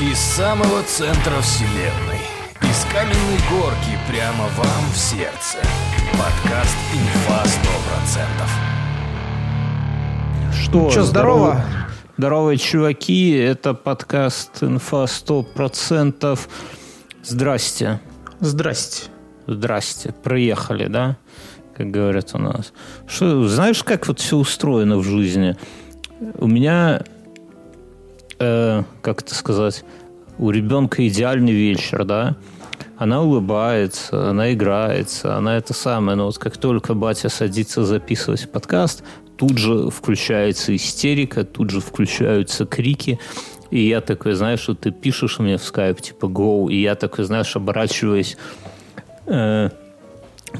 Из самого центра вселенной. Из каменной горки прямо вам в сердце. Подкаст «Инфа 100%». Что, Че, здорово? Здорово, чуваки. Это подкаст «Инфа 100%». Здрасте. Здрасте. Здрасте. Приехали, да? Как говорят у нас. Что, знаешь, как вот все устроено в жизни? У меня э, как это сказать, у ребенка идеальный вечер, да, она улыбается, она играется, она это самое, но вот как только батя садится записывать подкаст, тут же включается истерика, тут же включаются крики, и я такой, знаешь, вот ты пишешь мне в скайп, типа, go, и я такой, знаешь, оборачиваясь э,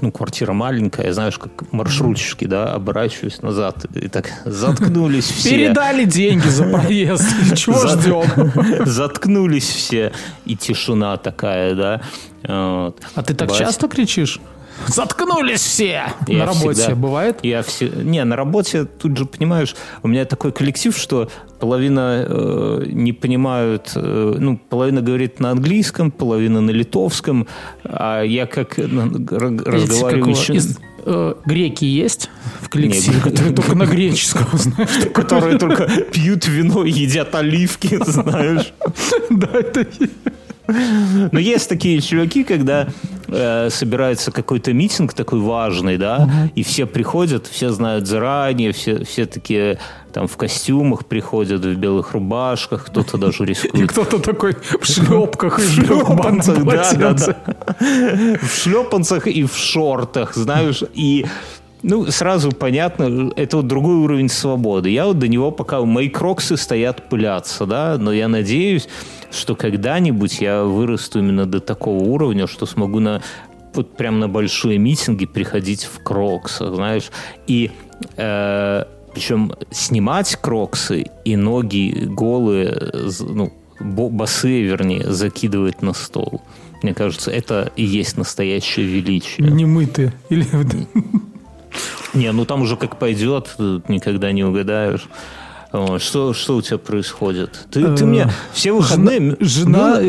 ну, квартира маленькая, знаешь, как маршрутчики, да, оборачиваюсь назад, и так заткнулись все. Передали деньги за проезд, чего ждем? Заткнулись все, и тишина такая, да. А ты так часто кричишь? Заткнулись все! Я на работе всегда, бывает? Я все, не, на работе тут же, понимаешь, у меня такой коллектив, что половина э, не понимают, э, ну, половина говорит на английском, половина на литовском, а я как э, разговариваю еще... Из, э, греки есть в коллективе, Нет, которые только на греческом, знаешь? Которые только пьют вино и едят оливки, знаешь? Да, это но есть такие чуваки, когда э, собирается какой-то митинг такой важный, да, угу. и все приходят, все знают заранее, все, все такие там в костюмах приходят, в белых рубашках, кто-то даже рискует. И кто-то такой в шлепках и в шлепанцах, да, да, да. В шлепанцах и в шортах, знаешь, и ну, сразу понятно, это вот другой уровень свободы. Я вот до него пока мои кроксы стоят пылятся, да, но я надеюсь, что когда-нибудь я вырасту именно до такого уровня, что смогу на вот прям на большие митинги приходить в кроксах, знаешь, и э, причем снимать кроксы и ноги голые, ну, босые, вернее, закидывать на стол. Мне кажется, это и есть настоящее величие. Не мытые. Или... Не, ну там уже как пойдет, никогда не угадаешь. Что, что у тебя происходит? Ты, ты мне все выходные... Жена...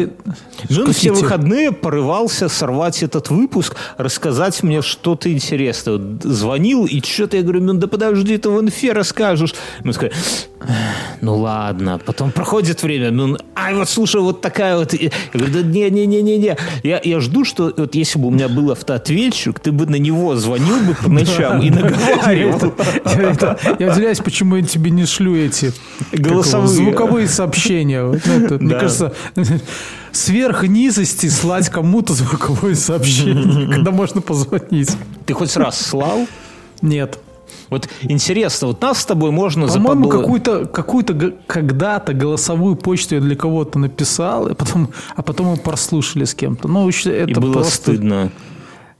Жена все выходные порывался сорвать этот выпуск, рассказать мне что-то интересное. Звонил, и что-то я говорю, ну да подожди, ты в инфе расскажешь. Мы сказали, ну ладно. Потом проходит время, ну, ай, вот слушай, вот такая вот... Я говорю, да не-не-не-не-не. Я, я жду, что вот если бы у меня был автоответчик, ты бы на него звонил бы по ночам и наговаривал. Я удивляюсь, почему я тебе не шлю эти звуковые сообщения. Мне кажется, сверх низости слать кому-то звуковое сообщение, когда можно позвонить. Ты хоть раз слал? Нет. Вот интересно, вот нас с тобой можно По-моему, заподозрить... какую-то, какую-то когда-то голосовую почту я для кого-то написал, и потом, а потом мы прослушали с кем-то. Ну, это и было просто... стыдно.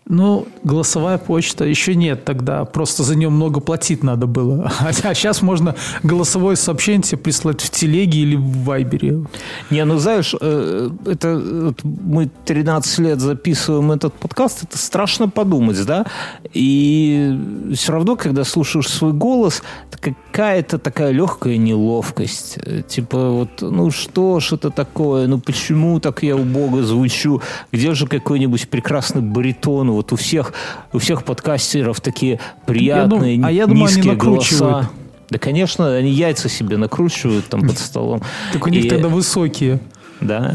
Ну, голосовая почта еще нет тогда. Просто за нее много платить надо было. А, сейчас можно голосовое сообщение тебе прислать в телеге или в вайбере. Не, ну знаешь, э, это мы 13 лет записываем этот подкаст, это страшно подумать, да? И все равно, когда слушаешь свой голос, какая-то такая легкая неловкость. Типа вот, ну что ж это такое? Ну почему так я убого звучу? Где же какой-нибудь прекрасный баритон? Вот у всех, у всех подкастеров такие приятные, я дум, а я думаю, низкие они голоса. Да, конечно, они яйца себе накручивают там под столом. Так у них тогда высокие. Да.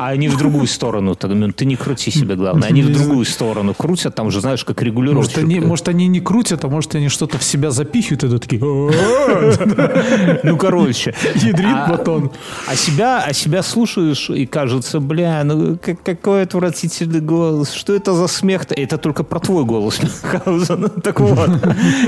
А, они в другую сторону. Ну, ты не крути себя, главное. Они в другую сторону крутят, там уже, знаешь, как регулировщик. Может, они, может, они не крутят, а может, они что-то в себя запихивают, и это такие... Ну, короче. Ядрит а, батон. А себя, а себя слушаешь, и кажется, бля, ну, какой отвратительный голос. Что это за смех-то? Это только про твой голос, Так вот.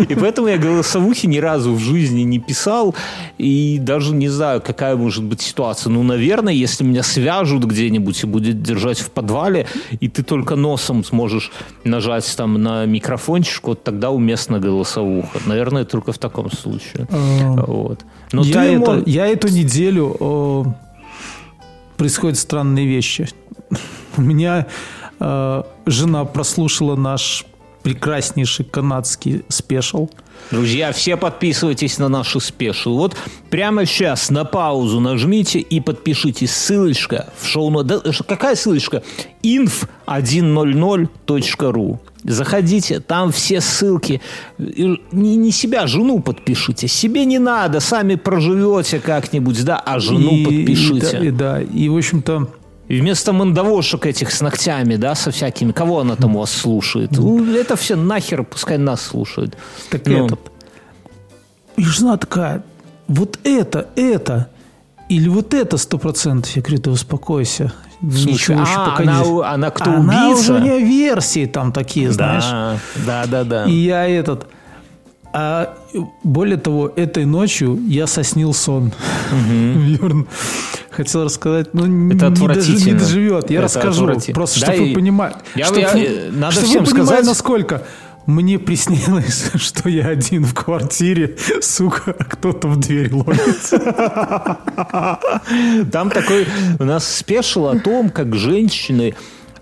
И поэтому я голосовухи ни разу в жизни не писал, и даже не знаю, какая может быть ситуация. Ну, наверное, если меня свяжут где где-нибудь и будет держать в подвале, и ты только носом сможешь нажать там на микрофончик, вот тогда уместно голосовуха. Наверное, только в таком случае. А, вот. Но я, это, мог... я эту неделю о, происходят странные вещи. У меня э, жена прослушала наш прекраснейший канадский special. Друзья, все подписывайтесь на наши special. Вот прямо сейчас на паузу нажмите и подпишитесь. Ссылочка в шоу... Да, какая ссылочка? inf100.ru Заходите, там все ссылки. Не, не себя, жену подпишите. Себе не надо, сами проживете как-нибудь, да, а жену и, подпишите. И, да, и, да, и в общем-то и вместо мандавошек этих с ногтями, да, со всякими, кого она там у вас слушает? Ну, это все нахер, пускай нас слушают. Так ну. этот. И жена такая, вот это, это, или вот это сто процентов. Я говорю, да успокойся. Ничего а, еще пока она, не... она кто, она убийца? уже у нее версии там такие, знаешь. Да, да, да. И я этот... А более того, этой ночью я соснил сон. Угу. Хотел рассказать, но это не, дож, не доживет. Я это расскажу, просто да, чтобы вы понимали. Я, чтобы, я, надо чтобы всем вы понимали, сказать, насколько мне приснилось, что я один в квартире, сука, а кто-то в дверь ловит. Там такой у нас спешил о том, как женщины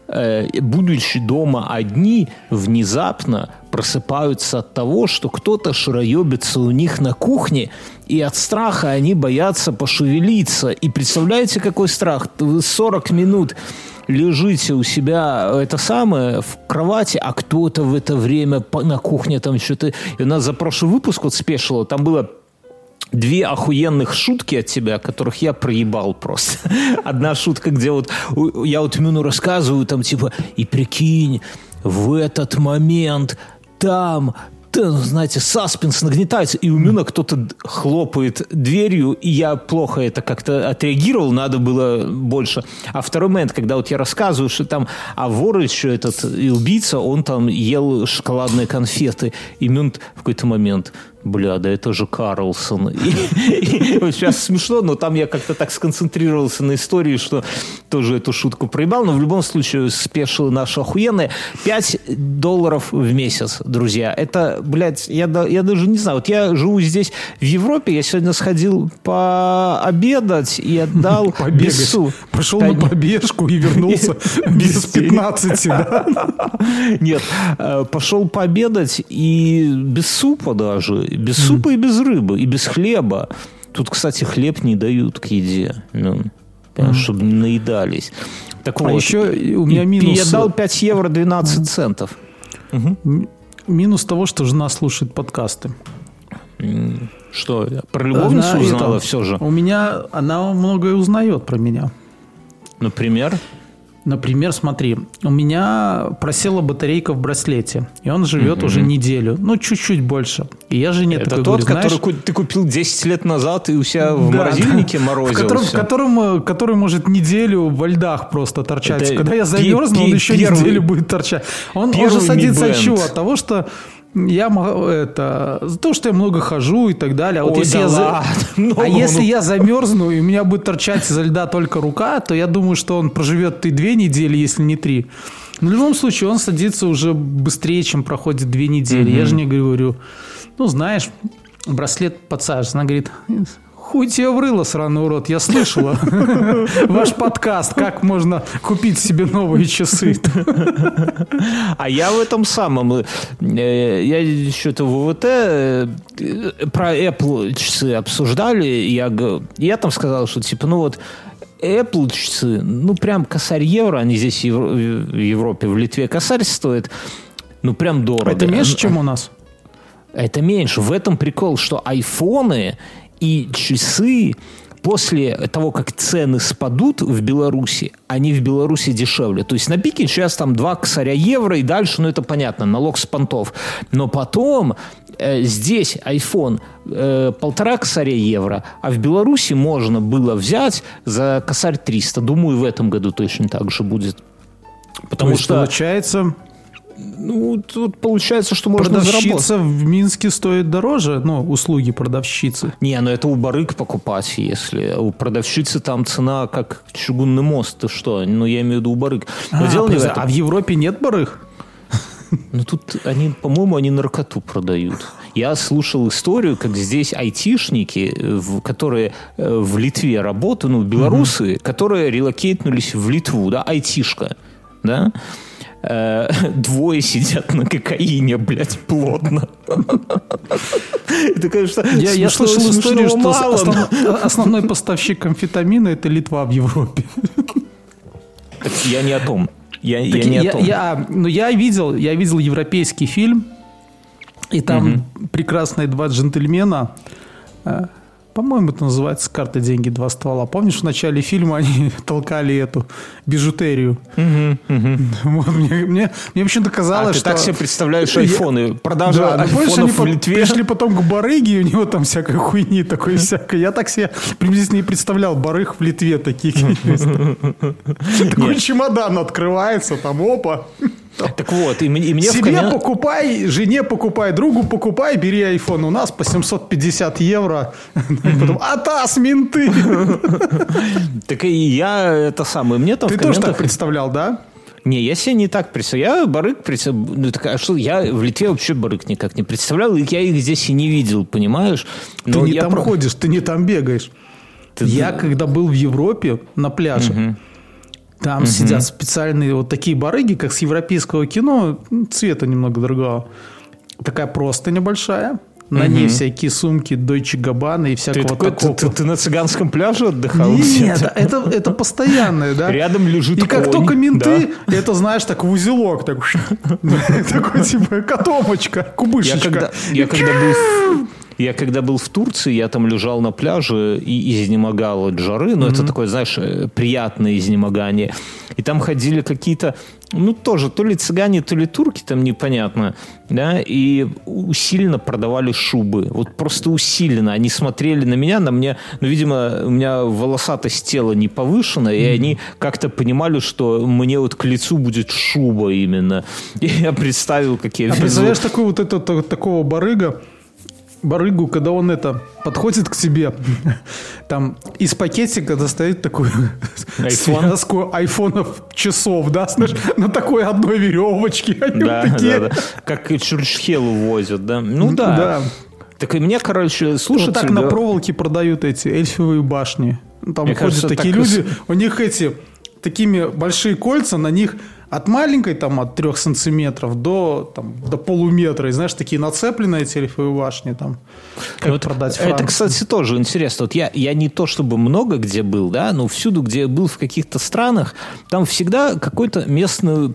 э, будучи дома одни, внезапно просыпаются от того, что кто-то шароебится у них на кухне, и от страха они боятся пошевелиться. И представляете, какой страх? Вы 40 минут лежите у себя, это самое, в кровати, а кто-то в это время на кухне там что-то... И у нас за прошлый выпуск вот спешило, там было две охуенных шутки от тебя, которых я проебал просто. Одна шутка, где вот я вот Мюну рассказываю, там типа, и прикинь, в этот момент там знаете, саспенс нагнетается, и у Мюна кто-то хлопает дверью, и я плохо это как-то отреагировал, надо было больше. А второй момент, когда вот я рассказываю, что там, а вор еще этот и убийца, он там ел шоколадные конфеты, и Мюн в какой-то момент бля, да это же Карлсон. И, и, вот сейчас смешно, но там я как-то так сконцентрировался на истории, что тоже эту шутку проебал. Но в любом случае, спешилы наши охуенные. 5 долларов в месяц, друзья. Это, блядь, я, я даже не знаю. Вот я живу здесь, в Европе. Я сегодня сходил пообедать и отдал без Пошел на пробежку и вернулся без 15, да? Нет, э, пошел пообедать и без супа даже без mm. супа и без рыбы, и без хлеба. Тут, кстати, хлеб не дают к еде. Mm. чтобы не наедались. Так а вот, еще у меня минус... Я дал 5 евро 12 mm. центов. Угу. Минус того, что жена слушает подкасты. Что, про любовницу она узнала это, все же? У меня, она многое узнает про меня. Например? Например, смотри, у меня просела батарейка в браслете, и он живет mm-hmm. уже неделю, ну, чуть-чуть больше. И я жене Это такой тот, говорю, который ты купил 10 лет назад и у себя в да, морозильнике да. морозил. Которым, которым, который может неделю во льдах просто торчать. Это Когда я замерзну, он еще первый, неделю будет торчать. Он, он же садится от чего? От того, что я это за то, что я много хожу и так далее. А вот Ой, если да я за... много, а если я замерзну и у меня будет торчать изо льда только рука, то я думаю, что он проживет и две недели, если не три. Но в любом случае он садится уже быстрее, чем проходит две недели. Mm-hmm. Я же не говорю, ну знаешь, браслет подсаживается. Она говорит, Хуй тебе врыло, сраный урод, я слышала. Ваш подкаст, как можно купить себе новые часы. А я в этом самом, э, я еще-то в ВВТ э, про Apple часы обсуждали, я, я там сказал, что типа, ну вот, Apple часы, ну прям косарь евро, они здесь в Европе, в Литве косарь стоит, ну прям дорого. Это меньше, чем у нас? Это меньше. В этом прикол, что айфоны и часы после того, как цены спадут в Беларуси, они в Беларуси дешевле. То есть на пике сейчас там 2 косаря евро и дальше, ну это понятно, налог с понтов. Но потом э, здесь iPhone э, полтора косаря евро, а в Беларуси можно было взять за косарь 300. Думаю, в этом году точно так же будет. Потому что получается ну, тут получается, что можно Продавщица заработать. в Минске стоит дороже, ну, услуги продавщицы. Не, ну это у барыг покупать, если. У продавщицы там цена как чугунный мост. Ты что? Ну, я имею в виду у барыг. Но а, дело не в этом. а в Европе нет барыг? Ну, тут они, по-моему, они наркоту продают. Я слушал историю, как здесь айтишники, которые э, в Литве работают, ну, белорусы, угу. которые релокейтнулись в Литву, да, айтишка, да, э, двое сидят на кокаине, блядь, плотно. Это, конечно, я, я слышал историю, что основ, основной поставщик амфетамина это Литва в Европе. Так я не о том. Я, я не я, о том. Я, ну, я видел, я видел европейский фильм, и там угу. прекрасные два джентльмена э, по-моему, это называется «Карта, деньги, два ствола». Помнишь, в начале фильма они толкали эту бижутерию? Угу, угу. Вот, мне, мне, мне почему-то казалось, а, что... ты так себе представляешь айфоны, продажа да, ну, айфонов в Литве. пришли потом к барыге, и у него там всякой хуйни такой всякой. Я так себе приблизительно не представлял барыг в Литве таких. Такой чемодан открывается, там опа. Так вот, и, и мне Себе коммен... покупай, жене покупай, другу покупай, бери iPhone. У нас по 750 евро. Потом, атас, менты! Так и я это самое. Мне там Ты тоже так представлял, да? Не, я себе не так представлял. Я барык представлял. Ну, так, а что, я в Литве вообще барык никак не представлял. И я их здесь и не видел, понимаешь? Но ты не там про... ходишь, ты не там бегаешь. Ты... Я, когда был в Европе на пляже, угу. Там угу. сидят специальные вот такие барыги, как с европейского кино, цвета немного другого. Такая просто небольшая. На угу. ней всякие сумки Deutsche Gabbana и всякого ты такой, такого. Ты, ты, ты на цыганском пляже отдыхал? Нет, это, это постоянное, да. Рядом лежит И как только менты, это, знаешь, так в узелок. Такой, типа, котомочка, кубышечка. Я когда был я когда был в Турции, я там лежал на пляже и изнемогал от жары. Но mm-hmm. это такое, знаешь, э, приятное изнемогание. И там ходили какие-то, ну, тоже то ли цыгане, то ли турки, там непонятно, да, и усиленно продавали шубы. Вот просто усиленно. Они смотрели на меня, на мне, ну, видимо, у меня волосатость тела не повышена, и mm-hmm. они как-то понимали, что мне вот к лицу будет шуба именно. И я представил, какие... А представляешь, такой вот это, такого барыга, барыгу, когда он это подходит к тебе, там из пакетика достает такую iPhone? связку айфонов часов, да, знаешь, на такой одной веревочке. Да, такие... да, да. Как чурчхелу возят, да. Ну да. да. Так и мне, короче, слушатель... Вот так на проволоке продают эти эльфовые башни. Там Мне ходят кажется, такие люди, у них эти такими большие кольца, на них от маленькой, там, от трех сантиметров до, там, до полуметра. И, знаешь, такие нацепленные эльфовые башни, там, как вот продать Францию. Это, кстати, тоже интересно. Вот я, я не то чтобы много где был, да, но всюду, где я был в каких-то странах, там всегда какой-то местный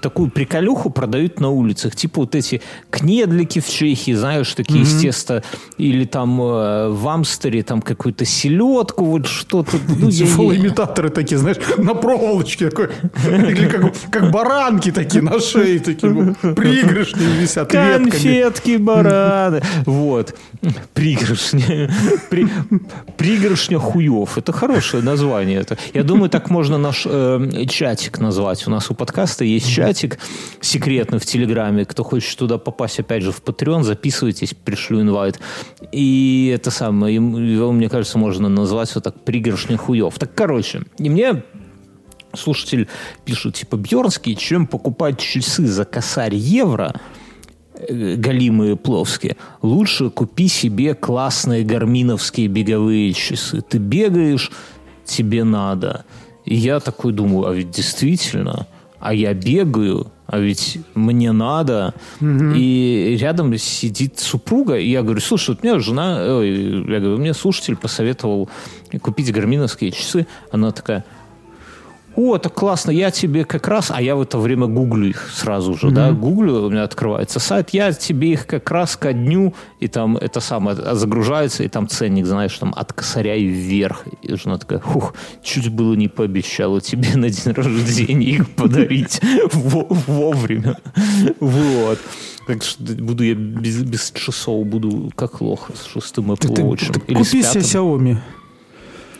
такую приколюху продают на улицах. Типа вот эти кнедлики в Чехии, знаешь, такие, mm-hmm. естественно, или там э, в Амстере там какую-то селедку, вот что-то. Ну, имитаторы такие, знаешь, на проволочке такой. Или как, как баранки такие на шее, такие пригоршни висят Конфетки, бараны. Вот. Пригоршни. При, пригоршня хуев. Это хорошее название. Это. Я думаю, так можно наш э, чатик назвать. У нас у подкаста есть чатик секретный в Телеграме. Кто хочет туда попасть, опять же, в Patreon, записывайтесь, пришлю инвайт. И это самое, его, мне кажется, можно назвать вот так пригоршня хуев. Так, короче, и мне слушатель пишет, типа, Бьернский, чем покупать часы за косарь евро, э, галимые плоские, лучше купи себе классные гарминовские беговые часы. Ты бегаешь, тебе надо. И я такой думаю, а ведь действительно – а я бегаю, а ведь мне надо. Угу. И рядом сидит супруга, и я говорю, слушай, вот меня жена, ой, я говорю, мне слушатель посоветовал купить гарминовские часы. Она такая, о, это классно, я тебе как раз, а я в это время гуглю их сразу же, mm-hmm. да, гуглю, у меня открывается сайт, я тебе их как раз ко дню, и там это самое загружается, и там ценник, знаешь, там от косаря и вверх. И жена такая, хух, чуть было не пообещала тебе на день рождения их подарить вовремя. Вот. Так что буду я без, без часов, буду как лох с шестым Apple Watch. Купи себе Xiaomi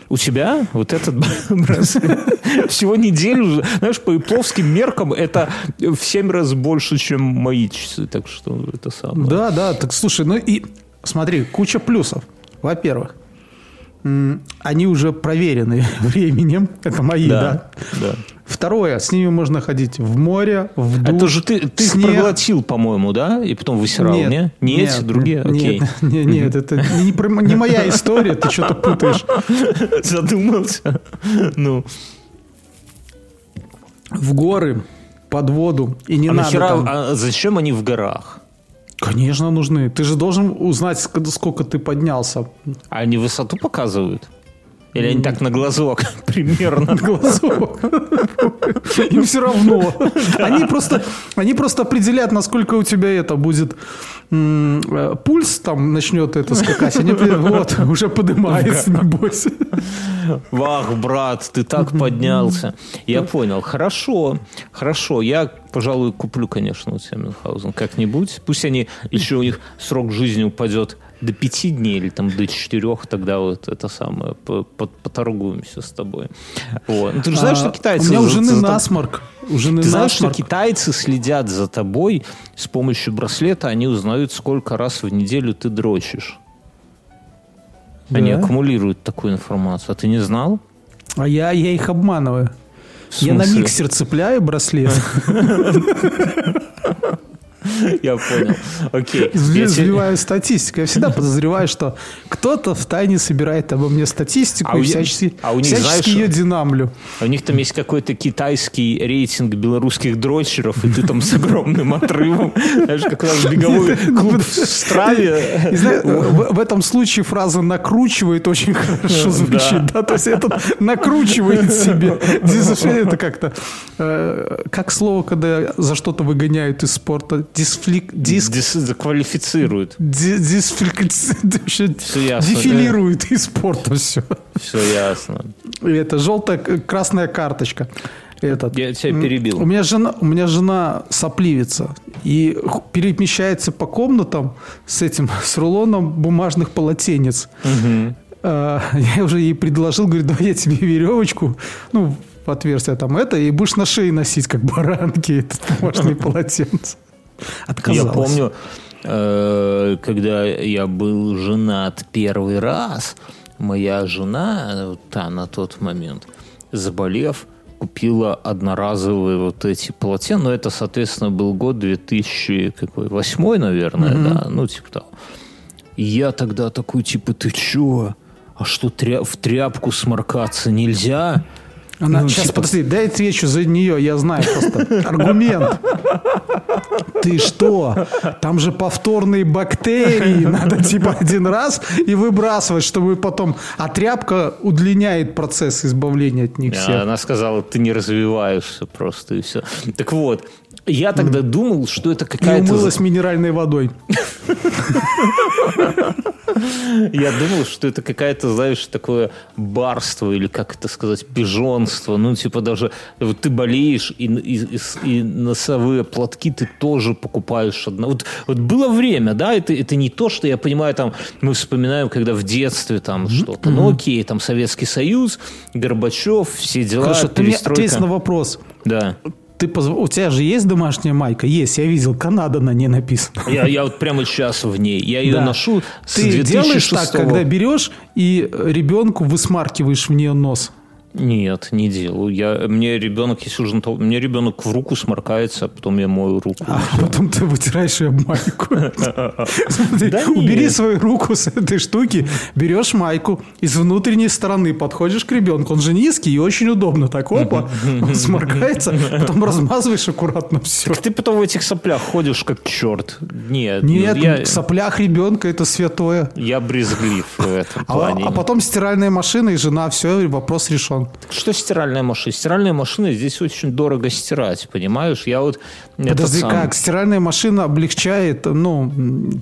у тебя вот этот браслет всего неделю, знаешь, по ипловским меркам это в семь раз больше, чем мои часы, так что это самое. Да, да, так слушай, ну и смотри, куча плюсов. Во-первых, они уже проверены временем. Это мои, да? Да. Второе, с ними можно ходить в море, в душ, Это же ты, ты их проглотил, по-моему, да? И потом высирал, нет? Не, не нет, эти, другие? Нет, Окей. нет, нет, это не, не моя история, ты что-то путаешь. Задумался. Ну. В горы под воду, и не а надо нахера, там- а зачем они в горах? Конечно, нужны. Ты же должен узнать, ск- сколько ты поднялся. А они высоту показывают? Или они так на глазок примерно? глазок. Им все равно. Они просто, они просто определяют, насколько у тебя это будет э, пульс там начнет это скакать. Они вот, уже поднимается, не бойся. Вах, брат, ты так поднялся. Я понял. Хорошо, хорошо. Я, пожалуй, куплю, конечно, у тебя Мюнхгаузен как-нибудь. Пусть они, еще у них срок жизни упадет до пяти дней или там до четырех, тогда вот это самое, по- по- поторгуемся с тобой. Вот. Ну, ты же знаешь, что А, китайцы... У меня у жены за- насморк. У жены Ты знаешь, что китайцы следят за тобой с помощью браслета, они узнают, сколько раз в неделю ты дрочишь. Они Да? аккумулируют такую информацию. А ты не знал? А я, я их обманываю. Я на миксер цепляю браслет, Я понял. Окей. сбиваю статистику. Я всегда подозреваю, что кто-то в тайне собирает обо мне статистику А и всячески, а ее динамлю. У них там есть какой-то китайский рейтинг белорусских дрочеров, и ты там с огромным отрывом. Знаешь, как у нас беговой клуб в Страве. знаешь, в, этом случае фраза накручивает очень хорошо звучит, да, то есть это накручивает себе. Это как-то э, как слово, когда за что-то выгоняют из спорта, дисфлик, диск, Дис- Заквалифицируют. ди- дисфлик- вообще Всё ясно. дефилирует из спорта все. Все ясно. И это желтая к- красная карточка. Этот. Я тебя У перебил. меня жена, у меня жена сопливица и перемещается по комнатам с этим с рулоном бумажных полотенец. А, Я уже ей предложил, говорю, давай я тебе веревочку, ну в отверстие там это, и будешь на шее носить как баранки этот бумажные полотенца. Я Отказалась. помню, э, когда я был женат первый раз, моя жена, та на тот момент, заболев, купила одноразовые вот эти полотенца. Но это, соответственно, был год 2008, наверное, да, ну, типа того. И я тогда такой, типа, ты чё? А что, тря- в тряпку сморкаться нельзя? Она, Ну, сейчас, типа- подожди, дай отвечу за нее, я знаю просто. Аргумент. Ты что? Там же повторные бактерии. Надо типа один раз и выбрасывать, чтобы потом... А тряпка удлиняет процесс избавления от них А всех. Она сказала, ты не развиваешься просто, и все. Так вот, я тогда думал, что это И какая-то... умылась минеральной водой. Я думал, что это какая-то, знаешь, такое барство или, как это сказать, пижонство. Ну, типа даже вот ты болеешь, и, и- и- и носовые платки ты тоже покупаешь одно. Вот, вот было время, да, это, это не то, что я понимаю, там, мы вспоминаем, когда в детстве там что-то. Ну, окей, там Советский Союз, Горбачев, все дела, Хорошо, ты мне ответь на вопрос. Да. Ты позв- У тебя же есть домашняя майка? Есть, я видел, Канада на ней написано. Я, я вот прямо сейчас в ней. Я ее Да. ношу с Ты 2006 делаешь так, когда берешь и ребенку высмаркиваешь в нее нос? Нет, не делаю. Я, мне ребенок, если уже... то- Мне ребенок в руку сморкается, а потом я мою руку. А потом ты вытираешь ее майку. Убери свою руку с этой штуки, берешь майку, из внутренней стороны подходишь к ребенку. Он же низкий и очень удобно. Так, опа, он сморкается, потом размазываешь аккуратно все. Ты потом в этих соплях ходишь как черт. Нет, Нет, в соплях ребенка это святое. я брезглив в этом А, плане. а потом стиральная машина и жена, все, вопрос решен. Что стиральная машина? Стиральная машина здесь очень дорого стирать, понимаешь? Я вот... Подожди, сам- как? Стиральная машина облегчает, ну,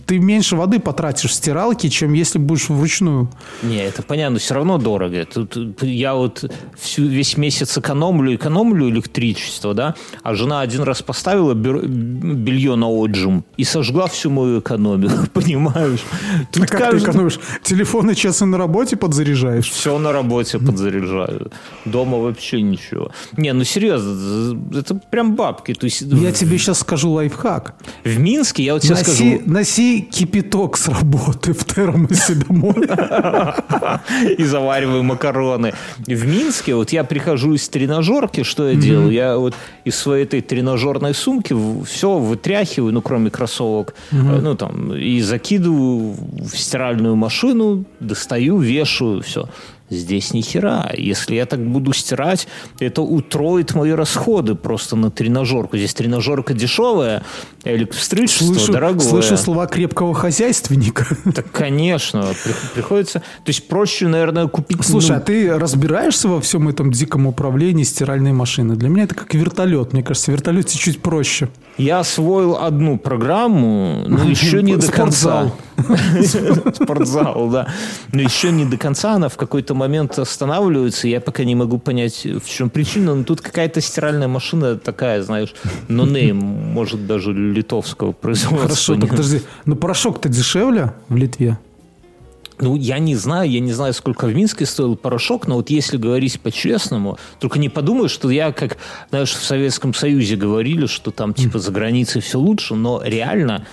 ты меньше воды потратишь в стиралке, чем если будешь вручную. Не, это понятно, но все равно дорого. Тут я вот всю, весь месяц экономлю, экономлю электричество, да, а жена один раз поставила белье на отжим и сожгла всю мою экономию, понимаешь? Тут А как ты экономишь? Телефоны часы на работе подзаряжаешь? Все на работе подзаряжаю. Дома вообще ничего. Не, ну серьезно, это прям бабки. То есть Я тебе сейчас скажу лайфхак. в Минске, я вот тебе Носи, скажу, носи кипяток с работы в термосе домой. и завариваю макароны. В Минске вот я прихожу из тренажерки, что я делаю? Я вот из своей этой тренажерной сумки все вытряхиваю, ну, кроме кроссовок, э, ну, там, и закидываю в стиральную машину, достаю, вешаю, все. Здесь ни хера. Если я так буду стирать, это утроит мои расходы просто на тренажерку. Здесь тренажерка дешевая, а электричество Слышу, дорогое. слышу слова крепкого хозяйственника. Так, конечно, при- приходится... То есть проще, наверное, купить... Слушай, ну, а ты разбираешься во всем этом диком управлении стиральной машины? Для меня это как вертолет. Мне кажется, вертолет чуть проще. Я освоил одну программу, но еще не до конца. Спортзал, да. Но еще не до конца она в какой-то момент останавливается. Я пока не могу понять, в чем причина. Но тут какая-то стиральная машина такая, знаешь, нонейм, может, даже литовского производства. Хорошо, так подожди. Но порошок-то дешевле в Литве? Ну, я не знаю, я не знаю, сколько в Минске стоил порошок, но вот если говорить по-честному, только не подумай, что я, как, знаешь, в Советском Союзе говорили, что там, типа, за границей все лучше, но реально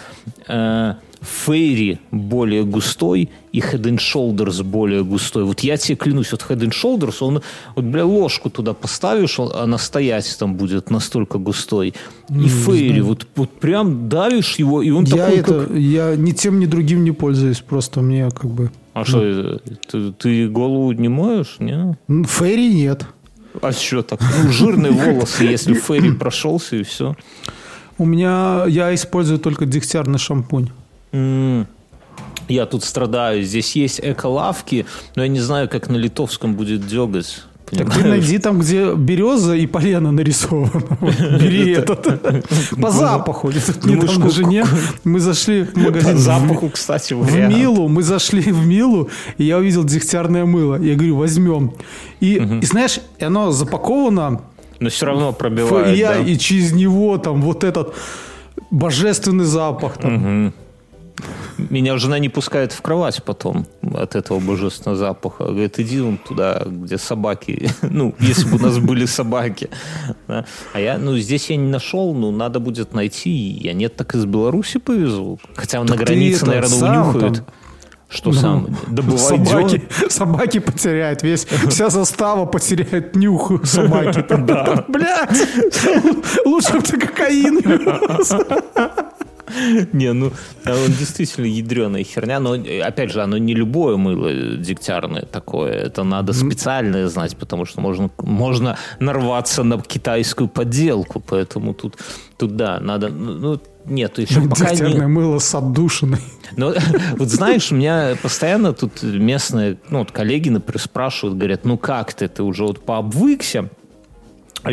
э, Фейри более густой и Head and Shoulders более густой. Вот я тебе клянусь, вот Head and Shoulders, он, вот, бля, ложку туда поставишь, он, она стоять там будет настолько густой. И Фейри, вот, вот прям давишь его, и он Я, такой, это, как... я ни тем, ни другим не пользуюсь. Просто мне как бы... А что, это? ты, ты голову не моешь, не? М, Ферри нет. А что так? Ну, жирные волосы, если Ферри прошелся и все. У меня... Я использую только дегтярный шампунь. Я тут страдаю. Здесь есть эко-лавки, но я не знаю, как на литовском будет дегать. Так ты найди там, где береза и полено нарисовано. Бери этот. По запаху. Недавно жене, мы зашли в По магазин. запаху, кстати, В. Милу, мы зашли в Милу, и я увидел дегтярное мыло. Я говорю, возьмем. И, знаешь, оно запаковано, Но все равно пробивает, и, я- и через него там вот этот божественный запах. Там. Меня жена не пускает в кровать потом от этого божественного запаха. Говорит, иди вон туда, где собаки. Ну, если бы у нас были собаки. Да. А я, ну, здесь я не нашел, ну, надо будет найти. Я нет, так из Беларуси повезу. Хотя на Так границе, наверное, унюхают. там. Что сам? Добывай Собаки, собаки потеряют весь, вся застава потеряет нюх собаки. Там, там, Бля, лучше бы ты кокаин. Не, ну, а он действительно ядреная херня, но, опять же, оно не любое мыло дегтярное такое, это надо специальное знать, потому что можно, можно нарваться на китайскую подделку, поэтому тут, тут да, надо, ну, ну, нет, еще пока Дегтярное не... мыло с отдушиной. Но, вот знаешь, у меня постоянно тут местные, ну, вот коллеги, например, спрашивают, говорят, ну как ты, ты уже вот пообвыкся,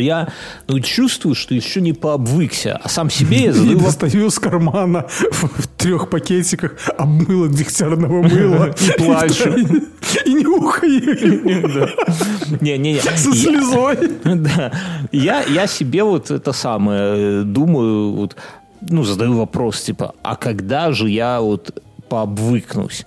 я ну, чувствую, что еще не пообвыкся, а сам себе я задаю вопрос. достаю из кармана в, трех пакетиках обмылок дегтярного мыла. И плачу. И, нюхаю Не-не-не. со Я- слезой. Да. Я, я себе вот это самое э, думаю, вот, ну, задаю вопрос, типа, а когда же я вот пообвыкнусь?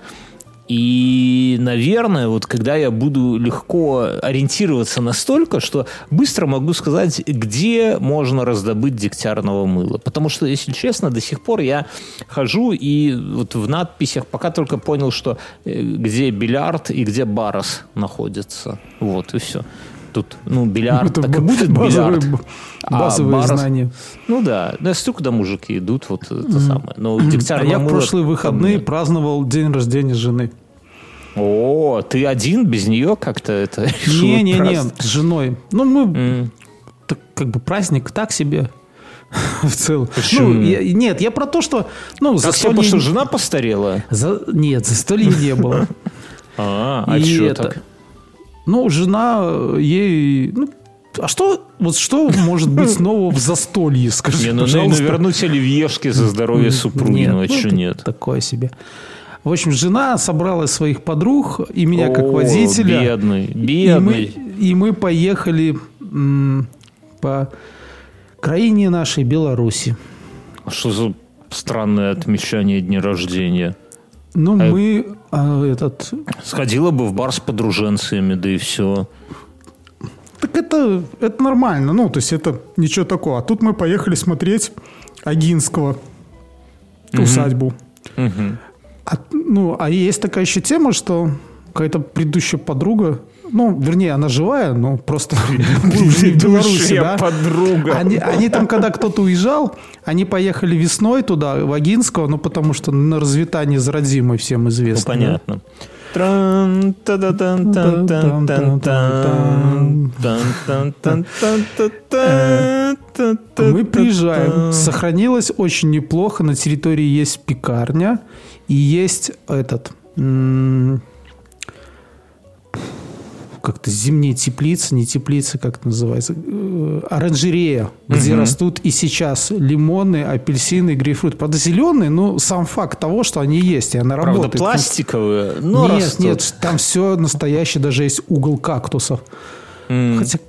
И, наверное, вот когда я буду легко ориентироваться настолько, что быстро могу сказать, где можно раздобыть дегтярного мыла. Потому что, если честно, до сих пор я хожу и вот в надписях пока только понял, что э, где бильярд и где барос находится. Вот, и все. Тут, ну, бильярд, Это так и будет базовые, бильярд. А базовые барос- знания. Ну да, да, стук, куда мужики идут, вот это самое. Но А дегтярного я в прошлые там выходные нет. праздновал день рождения жены. О, ты один без нее как-то это решил Не-не-не, праздновать? с женой. Ну, мы М. так, как бы праздник так себе в целом. Почему? Ну, я- нет, я про то, что... Ну, Так застолье... все, потому что жена постарела? За- Нет, застолья не было. А, а что так? Ну, жена э, ей... ну, а что, вот что может быть нового в застолье, скажи, Не, ну, пожалуйста? наверное, вернуть оливьешки за здоровье супруги, ну а что это нет? Такое себе. В общем, жена собрала своих подруг и меня как О, водителя. бедный, И мы, бедный. и мы поехали м, по краине нашей Беларуси. Что за странное отмечание дня рождения? Ну, А- мы а, этот... Сходила бы в бар с подруженцами, да и все. Так это, это нормально, ну, то есть это ничего такого. А тут мы поехали смотреть Агинского усадьбу. А, ну, а есть такая еще тема, что какая-то предыдущая подруга, ну, вернее, она живая, но просто в Беларуси, да? подруга. Они, они там, когда кто-то уезжал, они поехали весной туда, в Агинского, ну, потому что на развитание с родимой всем Ну, известно. да? понятно. Мы приезжаем. Сохранилось очень неплохо. На территории есть пекарня и есть этот как-то зимние теплицы, не теплицы, как это называется, э, оранжерея, где угу. растут и сейчас лимоны, апельсины, грейпфрут. Правда, зеленые, но сам факт того, что они есть, и она Правда, работает. пластиковые, но Нет, растут. нет, там все настоящее, даже есть угол кактусов. Mm. Хотя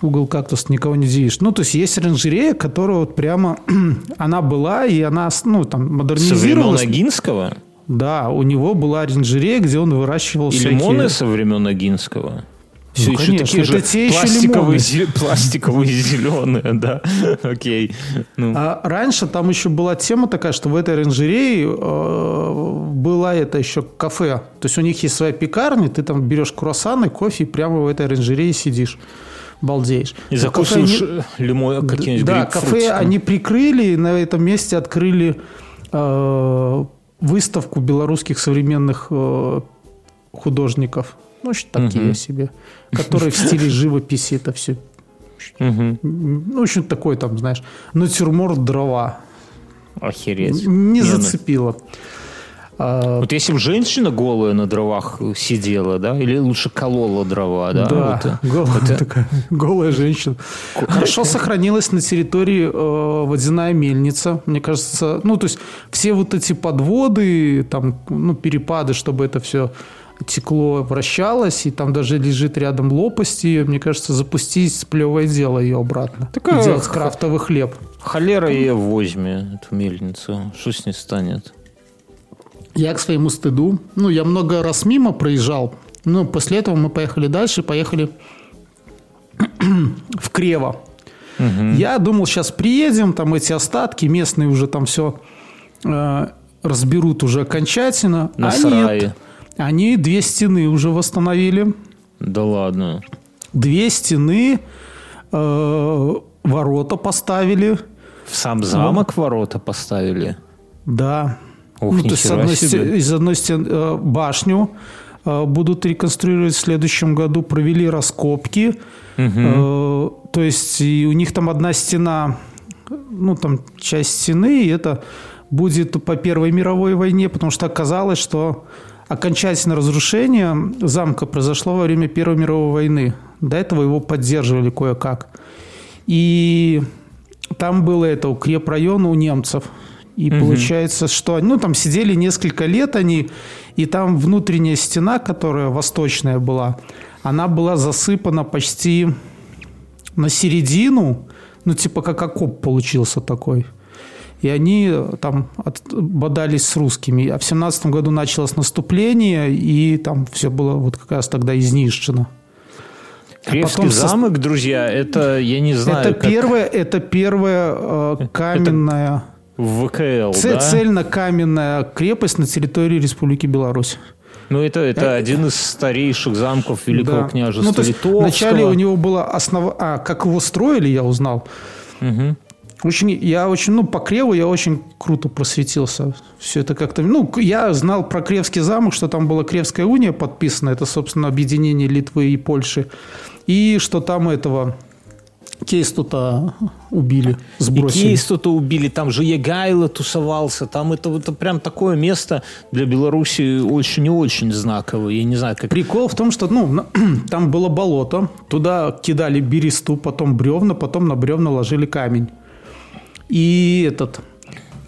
угол кактус никого не удивишь. Ну, то есть есть оранжерея, которая вот прямо, она была, и она, ну, там, модернизировалась. Со времен Агинского? Да, у него была оранжерея, где он выращивал и всякие... лимоны со времен Агинского? Все ну, еще конечно, такие же те пластиковые, еще пластиковые зеленые, да. Окей. Ну. А раньше там еще была тема такая, что в этой оранжерее э, была это еще кафе. То есть у них есть своя пекарня, ты там берешь круассаны, кофе и прямо в этой оранжерее сидишь балдеешь. И закусываешь они... лимон какие-нибудь Да, кафе они прикрыли, и на этом месте открыли э, выставку белорусских современных э, художников. Ну, такие угу. себе. Которые в стиле живописи это все. Угу. Ну, в общем, такой там, знаешь, натюрморт дрова. Охереть. Не ну зацепило. А, вот если бы женщина голая на дровах сидела, да, или лучше колола дрова, да? Да, вот, голая, это... такая, голая женщина. Хорошо сохранилась на территории э, водяная мельница, мне кажется. Ну, то есть все вот эти подводы, там, ну, перепады, чтобы это все текло вращалось, и там даже лежит рядом лопасть ее. Мне кажется, запустить плевое дело ее обратно. Такая и делать крафтовый хлеб. Холера ее возьми, эту мельницу. Что с ней станет? Я к своему стыду, ну, я много раз мимо проезжал, но после этого мы поехали дальше, поехали в Крево. Угу. Я думал, сейчас приедем, там эти остатки, местные уже там все э, разберут уже окончательно. На а сарае. нет, они две стены уже восстановили. Да ладно. Две стены, э, ворота поставили. В сам замок ну, ворота поставили? Да. Ох, ну, то есть, с одной, себе. из одной стены э, башню э, будут реконструировать в следующем году. Провели раскопки. Угу. То есть и у них там одна стена, ну там часть стены, и это будет по Первой мировой войне, потому что оказалось, что окончательное разрушение замка произошло во время Первой мировой войны. До этого его поддерживали кое-как. И там было это укрепрайон у немцев. И угу. получается, что ну, там сидели несколько лет они, и там внутренняя стена, которая восточная была, она была засыпана почти на середину, ну, типа как окоп получился такой. И они там от, бодались с русскими. А в семнадцатом году началось наступление, и там все было вот как раз тогда изнищено. Кревский а потом замок, со... друзья, это, я не знаю... Это как... первое, это первая э, каменная... Это ВКЛ, Ц- да? Цельнокаменная крепость на территории Республики Беларусь. Ну, это, это, это один из старейших замков Великого да. княжества ну, то есть Литовского. Вначале у него было основа... А, как его строили, я узнал. Угу. Очень, я очень, ну, по Креву я очень круто просветился. Все это как-то... Ну, я знал про Кревский замок, что там была Кревская уния подписана. Это, собственно, объединение Литвы и Польши. И что там этого Кейсту-то убили, сбросили. И Кейсту-то убили, там же Егайло тусовался, там это, это прям такое место для Беларуси очень и очень знаковое, я не знаю, как... Прикол в том, что, ну, там было болото, туда кидали бересту, потом бревна, потом на бревна ложили камень. И этот,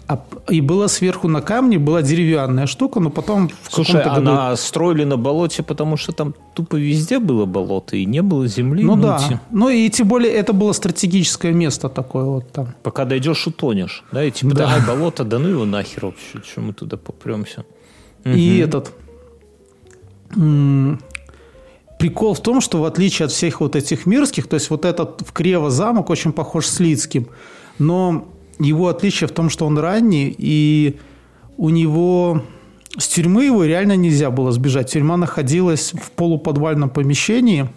а, и была сверху на камне была деревянная штука, но потом в Слушай, а году... она строили на болоте, потому что там тупо везде было болото и не было земли. Ну, ну да. Те... Ну и тем более это было стратегическое место такое вот там. Пока дойдешь, утонешь. Да, и типа да. давай болото, да ну его нахер вообще, что мы туда попремся. И угу. этот... Прикол в том, что в отличие от всех вот этих мирских, то есть вот этот в Крево замок очень похож с Лицким, но его отличие в том, что он ранний, и у него с тюрьмы его реально нельзя было сбежать. Тюрьма находилась в полуподвальном помещении,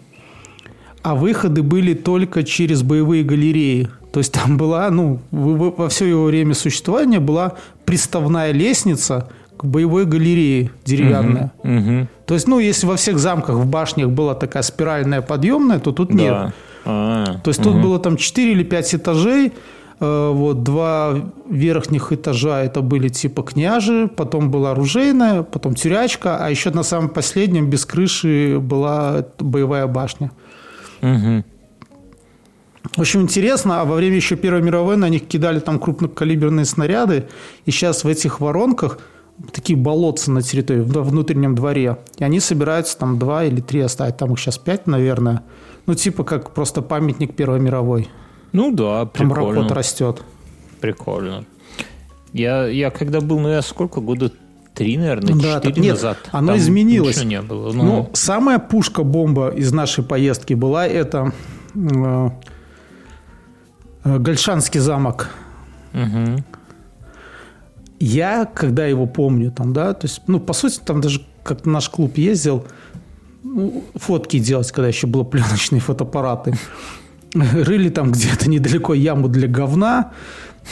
а выходы были только через боевые галереи. То есть там была, ну, во все его время существования была приставная лестница, как боевой галереи деревянная. Мгм. То есть, ну, если во всех замках в башнях была такая спиральная подъемная, то тут нет. Да. А, То есть тут было там 4 или 5 этажей, вот два верхних этажа это были типа княжи, потом была оружейная, потом тюрячка, а еще на самом последнем без крыши была боевая башня. мгм. В общем, интересно, а во время еще Первой мировой на них кидали там крупнокалиберные снаряды, и сейчас в этих воронках такие болотца на территории, в внутреннем дворе, и они собираются там два или три оставить, там их сейчас пять, наверное, ну, типа как просто памятник Первой мировой. Ну да, Там прикольно. ракот растет. Прикольно. Я, я когда был, ну я сколько, года три, наверное, Да, четыре нет, назад. оно там изменилось. Ничего не было. Ну, Ну, самая пушка-бомба из нашей поездки была это э, Гольшанский замок. мгм. Я, когда его помню, там, да, то есть, ну, по сути, там даже как наш клуб ездил, ну, фотки делать, когда еще было пленочные фотоаппараты. Рыли там где-то недалеко яму для говна,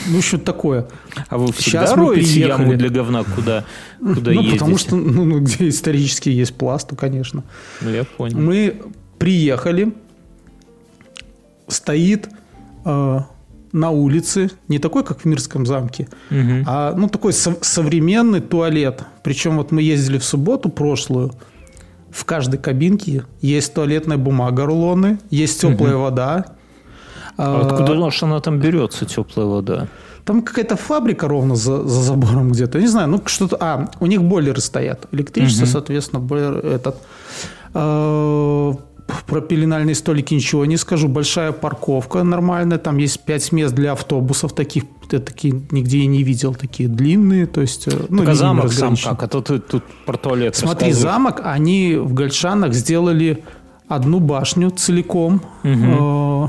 ну, что такое. А вы всегда Сейчас роете яму для говна, куда, куда ну, ездите? потому что, ну, ну, где исторически есть пласт, то, конечно. Ну, я понял. Мы приехали, стоит э, на улице, не такой, как в Мирском замке, Мгм. а ну такой со- современный туалет. Причем вот мы ездили в субботу прошлую, в каждой кабинке есть туалетная бумага, рулоны, есть теплая вода. А А, откуда уж она там берется, теплая вода? Там какая-то фабрика ровно за, за забором где-то. Не знаю, ну что-то... А, у них бойлеры стоят. Электричество, соответственно, бойлер этот... Э, Про пеленальные столики ничего не скажу. Большая парковка нормальная. Там есть пять мест для автобусов. Таких я такие нигде и не видел. Такие длинные. То есть... э, Ну, Так а замок сам как? А то ты тут про туалет Смотри, замок, они в Гольшанах сделали одну башню целиком, э,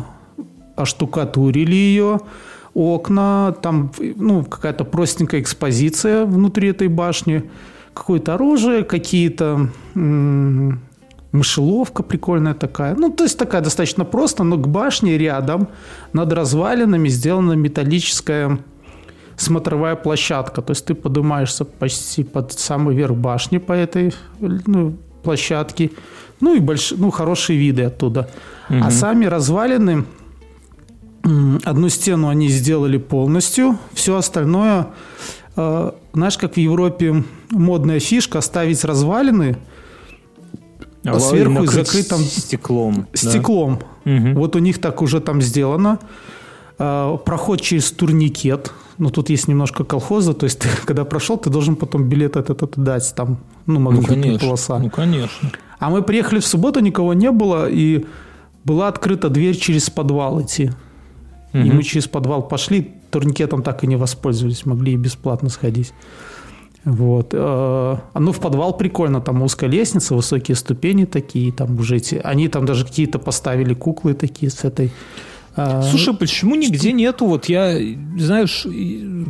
оштукатурили ее, окна, там ну, какая-то простенькая экспозиция внутри этой башни, какое-то оружие, какие-то м, мышеловка прикольная такая. Ну, то есть такая достаточно просто, но к башне рядом над развалинами сделана металлическая смотровая площадка. То есть ты поднимаешься почти под самый верх башни по этой ну, площадке. Ну и больш... ну, хорошие виды оттуда. А сами развалины, одну стену они сделали полностью, все остальное, э, знаешь, как в Европе модная фишка, оставить развалины А сверху накрыть закрыть там стеклом. да? стеклом. Мгм. Вот у них так уже там сделано. А, Проход через турникет. Ну, тут есть немножко колхоза. То есть, ты, когда прошел, ты должен потом билет этот отдать. Там, ну, Ну, магнитная конечно. полоса. Ну, конечно. А мы приехали в субботу, никого не было, и была открыта дверь через подвал идти. И Мгм. мы через подвал пошли, турникетом так и не воспользовались, могли и бесплатно сходить. Вот. э, Ну, в подвал прикольно, там узкая лестница, высокие ступени такие, там уже эти... Они там даже какие-то поставили куклы такие с этой... э, Слушай, почему нигде нету? Вот я, знаешь,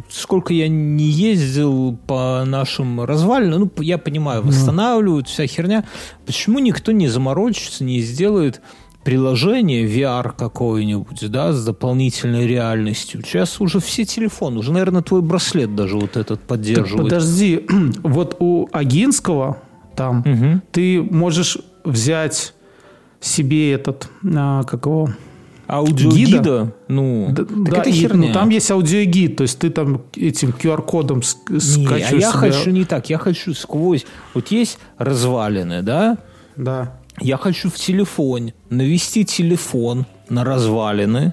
сколько я не ездил по нашим развалинам, ну, я понимаю, восстанавливают, вся херня. Почему никто не заморочится, не сделает приложение VR какое-нибудь, да, с дополнительной реальностью? Сейчас уже все телефоны, уже, наверное, твой браслет даже вот этот так поддерживает. подожди, вот у Агинского там Мгм. ты можешь взять себе этот, а, как его, Аудиогида? Гида? Ну, Да, так да, это и, херня. ну, там есть аудиогид, то есть ты там этим QR-кодом ск- Не, а скачиваешь я себе- хочу не так, я хочу сквозь... Вот есть развалины, да? Да. Я хочу в телефоне навести телефон на развалины,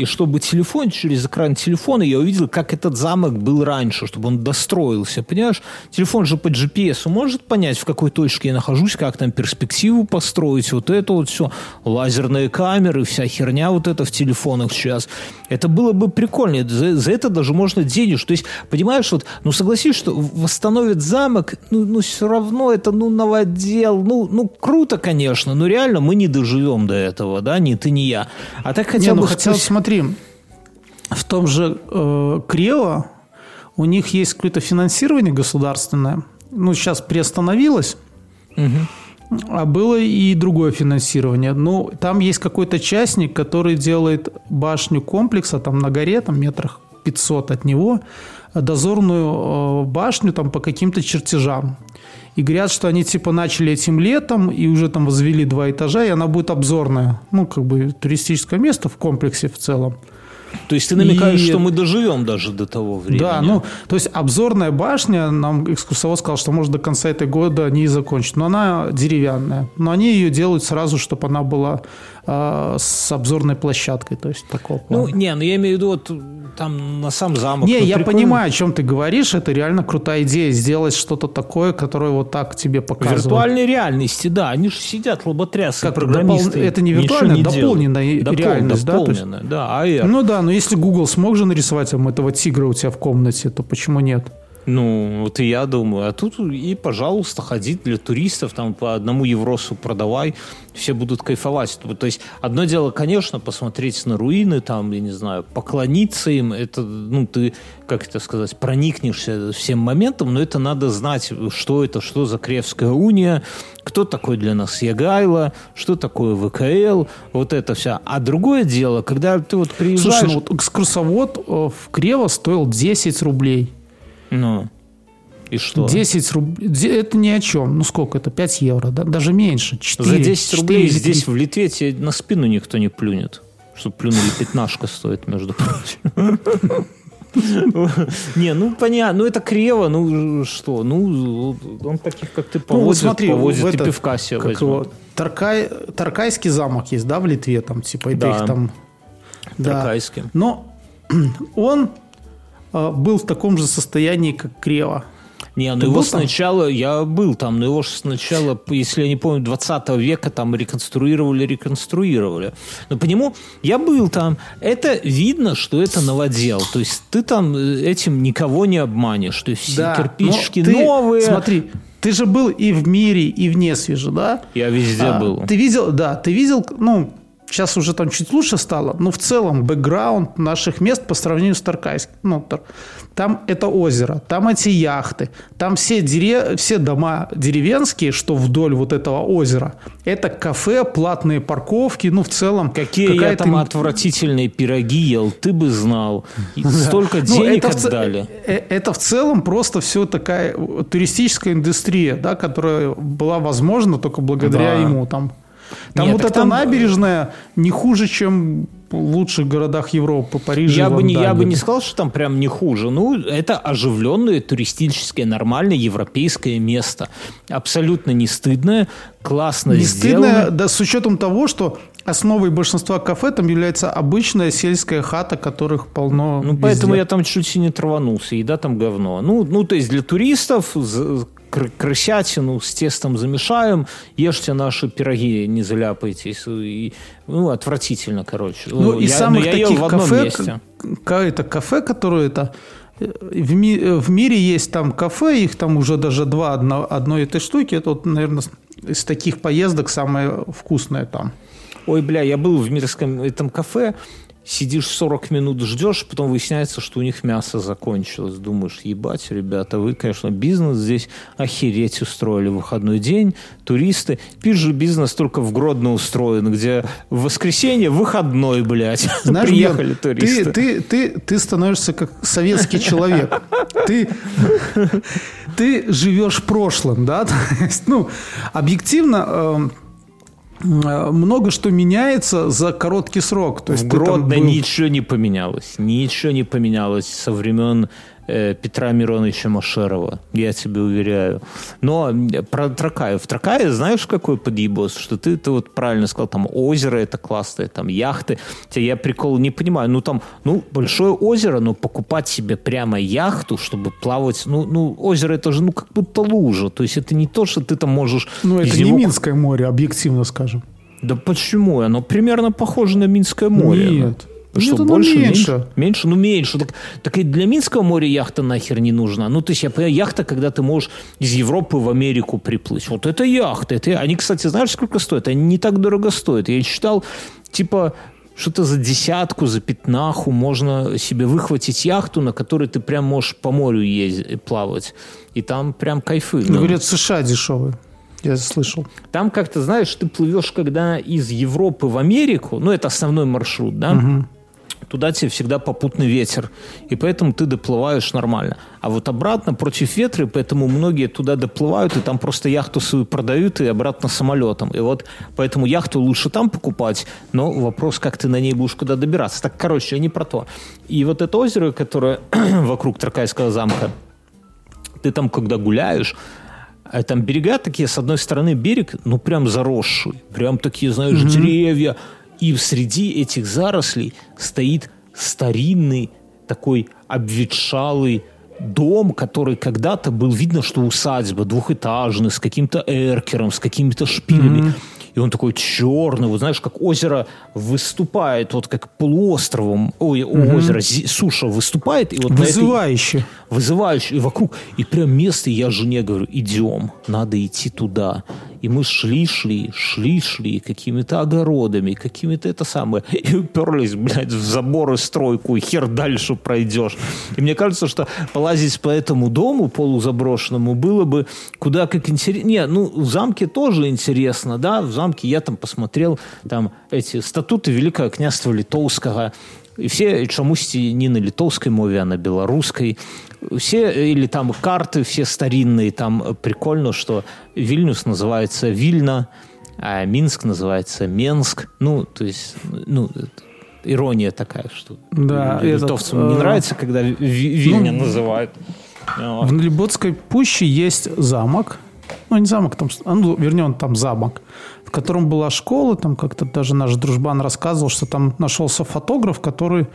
и чтобы телефон, через экран телефона я увидел, как этот замок был раньше, чтобы он достроился. Понимаешь, телефон же по GPS может понять, в какой точке я нахожусь, как там перспективу построить, вот это вот все, лазерные камеры, вся херня вот это в телефонах сейчас. Это было бы прикольно. За, за это даже можно денег. То есть, понимаешь, вот, ну согласись, что восстановит замок, ну, ну все равно это, ну, новодел, ну, ну круто, конечно, но реально мы не доживем до этого, да, ни ты, ни я. А так хотя Не, ну бы хотя, сквозь- смотри, в том же э, Крео у них есть какое-то финансирование государственное. Ну, сейчас приостановилось. А было и другое финансирование. Ну, там есть какой-то частник, который делает башню комплекса там на горе, там метрах 500 от него. дозорную э, башню там по каким-то чертежам. И говорят, что они типа начали этим летом и уже там возвели два этажа, и она будет обзорная. Ну, как бы туристическое место в комплексе в целом. То есть ты намекаешь, и... что мы доживем даже до того времени. Да, ну, то есть обзорная башня, нам экскурсовод сказал, что может до конца этого года не закончить. Но она деревянная. Но они ее делают сразу, чтобы она была э, с обзорной площадкой. То есть такого Ну, не, ну я имею в виду, вот там на сам замок. Не, ну, я прикольно. понимаю, о чем ты говоришь. Это реально крутая идея сделать что-то такое, которое вот так тебе показывает. Виртуальной реальности, да. Они же сидят лоботрясы, как программисты. Допол... Это не виртуальная, не дополненная Допол... реальность, дополненная, да? да, AR. Ну да, но если Google смог же нарисовать вам этого тигра у тебя в комнате, то почему нет? Ну, вот и я думаю. А тут и, пожалуйста, ходить для туристов, там по одному евросу продавай, все будут кайфовать. То есть, одно дело, конечно, посмотреть на руины, там, я не знаю, поклониться им, это, ну, ты, как это сказать, проникнешься всем моментом, но это надо знать, что это, что за Кревская уния, кто такой для нас Ягайло, что такое ВКЛ, вот это все. А другое дело, когда ты вот приезжаешь... Слушай, ну вот экскурсовод э, в Крево стоил 10 рублей. Ну, и что? 10 рублей. Это ни о чем. Ну, сколько это? 5 евро, да? Даже меньше. 4, За 10 рублей 4, здесь, в Литве, тебе на спину никто не плюнет. Что плюнули пятнашка стоит, между прочим. Не, ну понятно, ну это криво, ну что, ну он таких, как ты, повозит, ну, смотри, повозит и пивка себе возьмет. Таркай, Таркайский замок есть, да, в Литве, там, типа, это их там... Таркайский. Но он был в таком же состоянии, как Крева. Не, ну Ты его сначала, там? я был там, но его сначала, если я не помню, 20 века там реконструировали, реконструировали. Но по нему я был там. Это видно, что это новодел. То есть ты там э, этим никого не обманешь. То есть все да, кирпичики ты, новые. Смотри, ты же был и в мире, и в Несвеже, да? Я везде а, был. Ты видел, да, ты видел, ну, Сейчас уже там чуть лучше стало, но в целом бэкграунд наших мест по сравнению с Таркайским, ну, там это озеро, там эти яхты, там все, дере... все дома деревенские, что вдоль вот этого озера. Это кафе, платные парковки, ну, в целом... Какие я там отвратительные пироги ел, ты бы знал. Столько ну, денег отдали. Э, это в целом просто все такая туристическая индустрия, да, которая была возможна только благодаря ему. Там там Нет, вот эта там... набережная не хуже, чем в лучших городах Европы, Париже, я бы, не, я бы не сказал, что там прям не хуже. Ну, это оживленное туристическое, нормальное европейское место. Абсолютно не стыдное, классно не сделано. стыдное, да, с учетом того, что основой большинства кафе там является обычная сельская хата, которых полно Ну, везде. поэтому я там чуть не траванулся. Еда там говно. Ну, ну то есть для туристов крысятину с тестом замешаем, ешьте наши пироги, не заляпайтесь. И, ну, отвратительно, короче. Ну, из самых я таких кафе, месте. это кафе, которое это э, в, ми, в мире есть там кафе, их там уже даже два одно, одной этой штуки. Это вот, наверное, из таких поездок самое вкусное там. Ой, бля, я был в мирском этом кафе, сидишь 40 минут, ждешь, потом выясняется, что у них мясо закончилось. Думаешь, ебать, ребята, вы, конечно, бизнес здесь охереть устроили выходной день, туристы. Пишешь, бизнес только в Гродно устроен, где в воскресенье выходной, блядь. Знаешь, Приехали туристы. Ты, ты, ты, ты становишься как советский человек. Ты, ты живешь прошлым, да? Ну, объективно эм, много что меняется за короткий срок. То есть Гродно был... ничего не поменялось. Ничего не поменялось со времен Петра Мироновича Машерова, я тебе уверяю. Но про Тракаев. Тракаев, знаешь, какой подъебос? Что ты, ты вот правильно сказал, там озеро это классное, там яхты. Хотя я прикол не понимаю. Ну там, ну, большое озеро, но покупать себе прямо яхту, чтобы плавать, ну, ну озеро это же, ну, как будто лужа. То есть это не то, что ты там можешь... Ну, это не него... Минское море, объективно скажем. Да почему? Оно примерно похоже на Минское море. Нет. Ну, что, больше, меньше? меньше? Меньше? Ну, меньше. Так, так и для Минского моря яхта нахер не нужна. Ну, то есть, я понимаю, яхта, когда ты можешь из Европы в Америку приплыть. Вот это яхта. Это... Они, кстати, знаешь, сколько стоят? Они не так дорого стоят. Я читал, типа, что-то за десятку, за пятнаху можно себе выхватить яхту, на которой ты прям можешь по морю ездить, плавать. И там прям кайфы. Ну, говорят, США дешевые. Я слышал. Там как-то, знаешь, ты плывешь, когда из Европы в Америку, ну, это основной маршрут, да, угу туда тебе всегда попутный ветер, и поэтому ты доплываешь нормально. А вот обратно против ветра, поэтому многие туда доплывают, и там просто яхту свою продают, и обратно самолетом. И вот поэтому яхту лучше там покупать, но вопрос, как ты на ней будешь куда добираться. Так, короче, не про то. И вот это озеро, которое вокруг Тракайского замка, ты там, когда гуляешь, а там берега такие, с одной стороны берег, ну прям заросший, прям такие, знаешь, mm-hmm. деревья, и среди этих зарослей стоит старинный такой обветшалый дом, который когда-то был видно, что усадьба двухэтажный, с каким-то эркером, с какими-то шпилями. Mm-hmm и он такой черный, вот знаешь, как озеро выступает, вот как полуостровом, ой, угу. озеро, суша выступает. И вот Вызывающе. Этой, вызывающе, и вокруг, и прям место, я жене говорю, идем, надо идти туда. И мы шли, шли, шли, шли какими-то огородами, какими-то это самое, и уперлись, блядь, в забор и стройку, и хер дальше пройдешь. И мне кажется, что полазить по этому дому полузаброшенному было бы куда как интересно. Не, ну, в замке тоже интересно, да, в замке я там посмотрел там эти статуты Великого княжества Литовского, і все чомусь не на литовской мове, а на белорусской. Все, или там карты все старинные, там прикольно, что Вильнюс называется Вильна, а Минск называется Менск. Ну, то есть, ну, ирония такая, что да, литовцам этот, не э, нравится, когда Вильня ну, называют. В Либотской пуще есть замок, ну, не замок, там, а, ну, вернее, там замок, в котором была школа, там как-то даже наш дружбан рассказывал, что там нашелся фотограф, который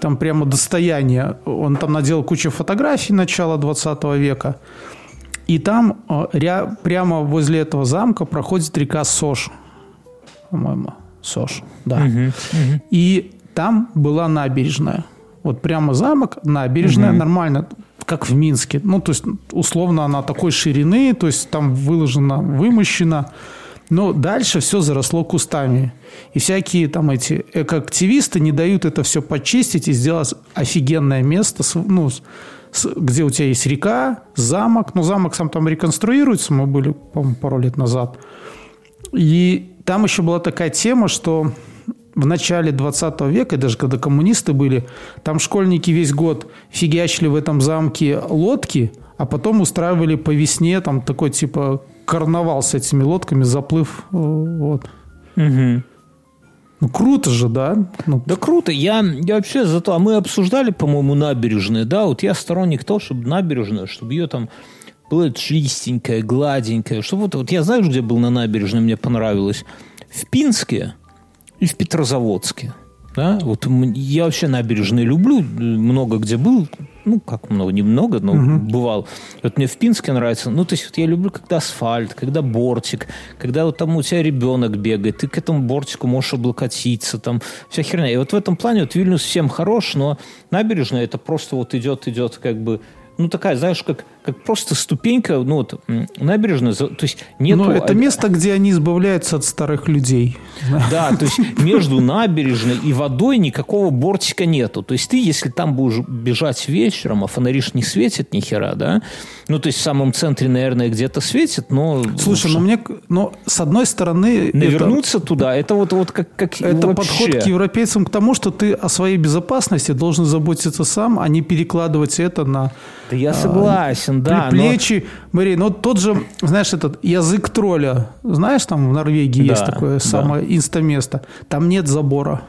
там прямо достояние. Он там наделал кучу фотографий начала 20 века. И там э, ря, прямо возле этого замка проходит река Сош. По-моему, Сош, да. Угу, угу. И там была набережная. Вот прямо замок, набережная, угу. нормально как в Минске. Ну, то есть, условно, она такой ширины, то есть там выложена, вымощена. Но дальше все заросло кустами. И всякие там эти экоактивисты не дают это все почистить и сделать офигенное место, ну, где у тебя есть река, замок. Ну, замок сам там реконструируется, мы были, по-моему, пару лет назад. И там еще была такая тема, что в начале 20 века, даже когда коммунисты были, там школьники весь год фигачили в этом замке лодки, а потом устраивали по весне там такой типа карнавал с этими лодками, заплыв. Э, вот. Угу. Ну, круто же, да? Ну. Да круто. Я, я вообще зато... А мы обсуждали, по-моему, набережные, да? Вот я сторонник того, чтобы набережную, чтобы ее там было чистенькая, гладенькая. Чтобы вот, вот я знаю, где был на набережной, мне понравилось. В Пинске и в Петрозаводске. Да? Вот я вообще набережные люблю, много где был, ну, как много, немного, но угу. бывал. Вот мне в Пинске нравится, ну, то есть вот я люблю, когда асфальт, когда бортик, когда вот там у тебя ребенок бегает, ты к этому бортику можешь облокотиться, там вся херня. И вот в этом плане вот Вильнюс всем хорош, но набережная это просто вот идет, идет как бы ну, такая, знаешь, как, как просто ступенька, ну, вот, набережная, то есть нет... Ну, это место, где они избавляются от старых людей. Да, то есть между набережной и водой никакого бортика нету. То есть ты, если там будешь бежать вечером, а фонариш не светит ни хера, да, ну, то есть в самом центре, наверное, где-то светит, но... Слушай, ну, мне, ну, с одной стороны... Навернуться это, туда, это вот, вот как, как Это вообще. подход к европейцам к тому, что ты о своей безопасности должен заботиться сам, а не перекладывать это на да я согласен, а, да. Плечи, но... Мария, ну тот же, знаешь, этот язык тролля, знаешь, там в Норвегии да, есть такое да. самое инстаместо, там нет забора.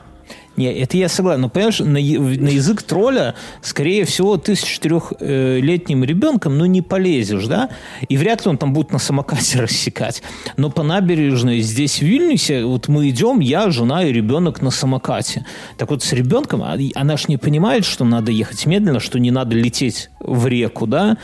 Не, это я согласен. Но, понимаешь, на, на язык тролля, скорее всего, ты с четырехлетним ребенком, ну, не полезешь, да? И вряд ли он там будет на самокате рассекать. Но по набережной здесь, в Вильнюсе, вот мы идем, я, жена и ребенок на самокате. Так вот, с ребенком, а, она ж не понимает, что надо ехать медленно, что не надо лететь в реку, да?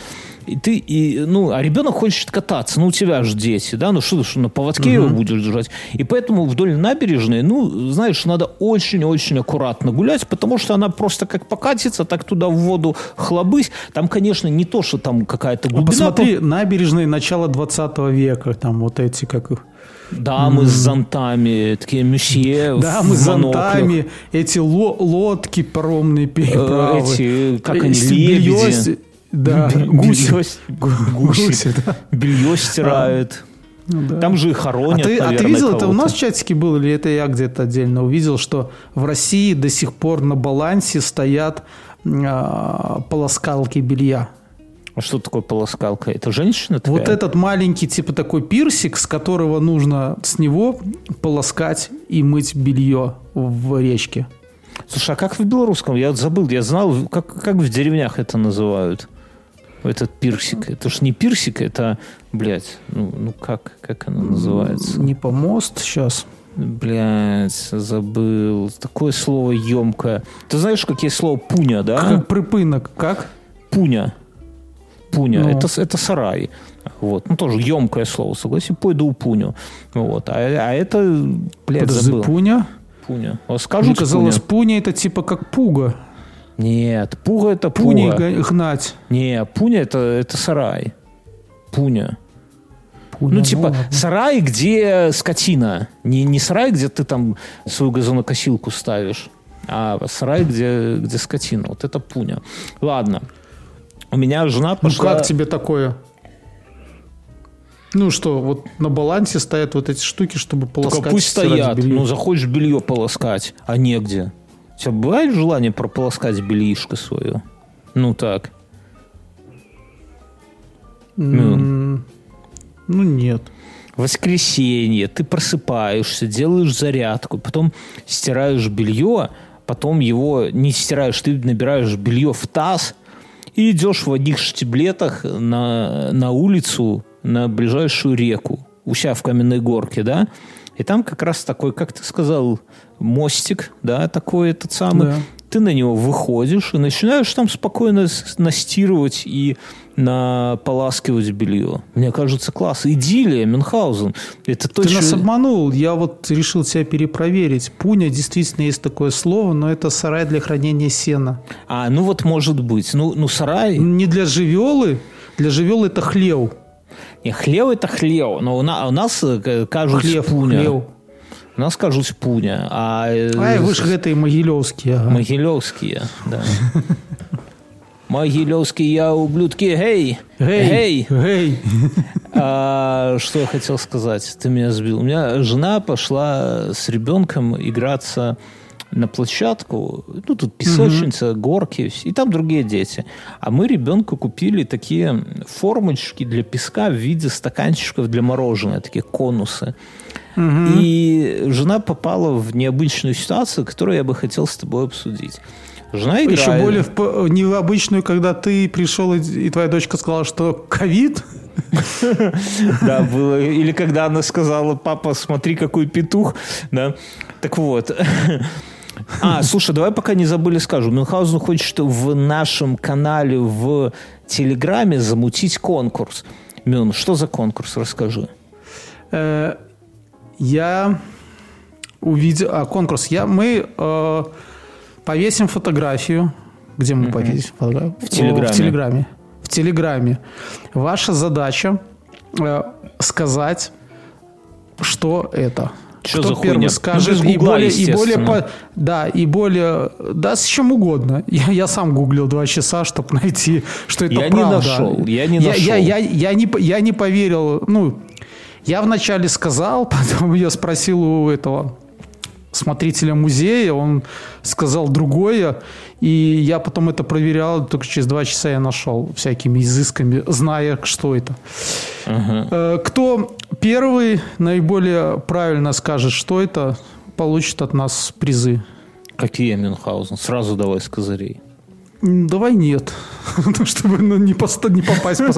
И ты, и, ну, а ребенок хочет кататься, ну, у тебя же дети, да, ну, что ты, на поводке угу. его будешь держать? И поэтому вдоль набережной, ну, знаешь, надо очень-очень аккуратно гулять, потому что она просто как покатится, так туда в воду хлобысь. Там, конечно, не то, что там какая-то глубина. А посмотри, набережные начала 20 века, там вот эти, как их... Дамы mm. с зонтами, такие месье Дамы с зонтами, эти лодки паромные переправы. Эти, как они, лебеди. Да, гуси. Гуси. Белье стирают. Ну, да. Там же и хоронят, а ты, наверное, а ты видел, это у нас в чатике было, или это я где-то отдельно увидел, что в России до сих пор на балансе стоят э, полоскалки белья. А что такое полоскалка? Это женщина такая? Вот этот маленький, типа такой пирсик, с которого нужно с него полоскать и мыть белье в речке. Слушай, а как в белорусском? Я забыл, я знал, как, как в деревнях это называют. Этот пирсик. Это ж не пирсик, это, блядь, ну, ну как, как оно называется? Не помост сейчас. Блядь, забыл. Такое слово емкое. Ты знаешь, какие слова пуня, да? Как припынок, как? Пуня. Пуня. Ну. Это, это сарай. Вот. Ну, тоже емкое слово, согласен. Пойду пуню. Вот. А, а это, блядь, Подожди, забыл. пуня? Пуня. А скажу, Мне казалось, пуня. пуня это типа как пуга. Нет, пуга это пуня. Пуней гнать. Не, пуня это, это сарай. Пуня. Пуня, ну, типа, ну, сарай, где скотина. Не, не сарай, где ты там свою газонокосилку ставишь, а сарай, где, где скотина. Вот это пуня. Ладно. У меня жена пошла... Ну, как тебе такое? Ну что, вот на балансе стоят вот эти штуки, чтобы полоскать. Только пусть стоят. Белье. Ну, захочешь белье полоскать, а негде. У тебя бывает желание прополоскать бельишко свое? Ну так. Ну. ну нет. Воскресенье, ты просыпаешься, делаешь зарядку, потом стираешь белье, потом его не стираешь, ты набираешь белье в таз и идешь в одних штиблетах на, на улицу, на ближайшую реку, у себя в Каменной Горке, да, и там как раз такой, как ты сказал, мостик, да, такой этот самый. Да. Ты на него выходишь и начинаешь там спокойно настирывать и наполаскивать белье. Мне кажется, класс. Идиллия, Мюнхгаузен. Это точно... Ты нас обманул. Я вот решил тебя перепроверить. Пуня действительно есть такое слово, но это сарай для хранения сена. А, ну вот может быть. Ну, ну сарай... Не для живелы. Для живелы это хлев. Не, хлев это хлев, но у нас, у нас э, кажуть хлев, пуня. Хлев. У нас кажуть пуня. А, э, а вы ж гэтые магілёўскія. Ага. Магілёўскія, да. Могилевские ублюдки, гей, гей, гей. А, что я хотел сказать? Ты меня сбил. У меня жена пошла с ребенком играться на площадку, ну, тут песочница, угу. горки, и там другие дети. А мы ребенку купили такие формочки для песка в виде стаканчиков для мороженого, такие конусы. Угу. И жена попала в необычную ситуацию, которую я бы хотел с тобой обсудить. Жена играет. Еще более в, необычную, когда ты пришел, и твоя дочка сказала, что ковид. Да, было. Или когда она сказала, папа, смотри, какой петух. Да. Так вот. А, слушай, давай пока не забыли скажу. Мюнхгаузен хочет в нашем канале в Телеграме замутить конкурс. Мюн, что за конкурс? Расскажи. Э, я увидел... А, конкурс. Я, мы э, повесим фотографию. Где мы повесим фотографию? В Телеграме. В Телеграме. В Телеграме. Ваша задача э, сказать, что это. Что Кто за первый хуйня? скажет ну, и более, и более по, да и более да с чем угодно. Я, я сам гуглил два часа, чтобы найти, что это я правда. Не нашел, я не нашел. Я, я, я, я, не, я не поверил. Ну, я вначале сказал, потом я спросил у этого смотрителя музея, он сказал другое, и я потом это проверял, только через два часа я нашел всякими изысками, зная, что это. Uh-huh. Кто первый наиболее правильно скажет, что это, получит от нас призы. Какие Мюнхгаузен? Сразу давай с козырей. Давай нет, чтобы ну, не, попасть.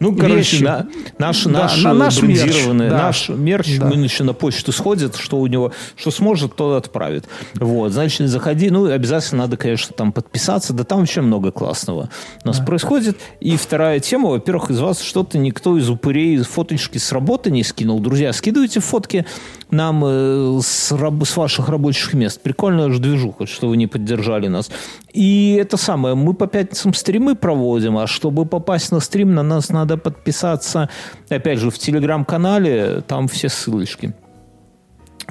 Ну, короче, наш, брендированный, наш мерч мы еще на почту сходит, что у него, что сможет, то отправит. Вот, значит, заходи, ну, обязательно надо, конечно, там подписаться, да там вообще много классного у нас происходит. И вторая тема, во-первых, из вас что-то никто из упырей фоточки с работы не скинул. Друзья, скидывайте фотки нам э, с, с ваших рабочих мест. Прикольная же движуха, что вы не поддержали нас. И это самое, мы по пятницам стримы проводим, а чтобы попасть на стрим, на нас надо подписаться, опять же, в телеграм-канале, там все ссылочки.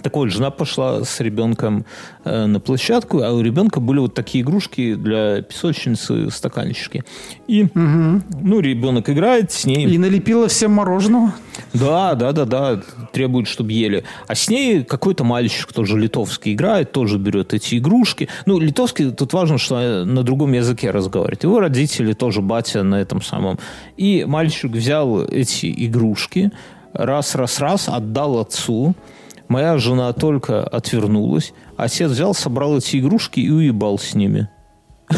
Так вот, жена пошла с ребенком э, на площадку, а у ребенка были вот такие игрушки для песочницы, стаканчики. И, угу. ну, ребенок играет с ней. И налепила всем мороженого? Да, да, да, да, требует, чтобы ели. А с ней какой-то мальчик тоже литовский играет, тоже берет эти игрушки. Ну, литовский, тут важно, что на другом языке разговаривает. Его родители тоже батя на этом самом. И мальчик взял эти игрушки, раз, раз, раз, отдал отцу. Моя жена только отвернулась. Отец взял, собрал эти игрушки и уебал с ними.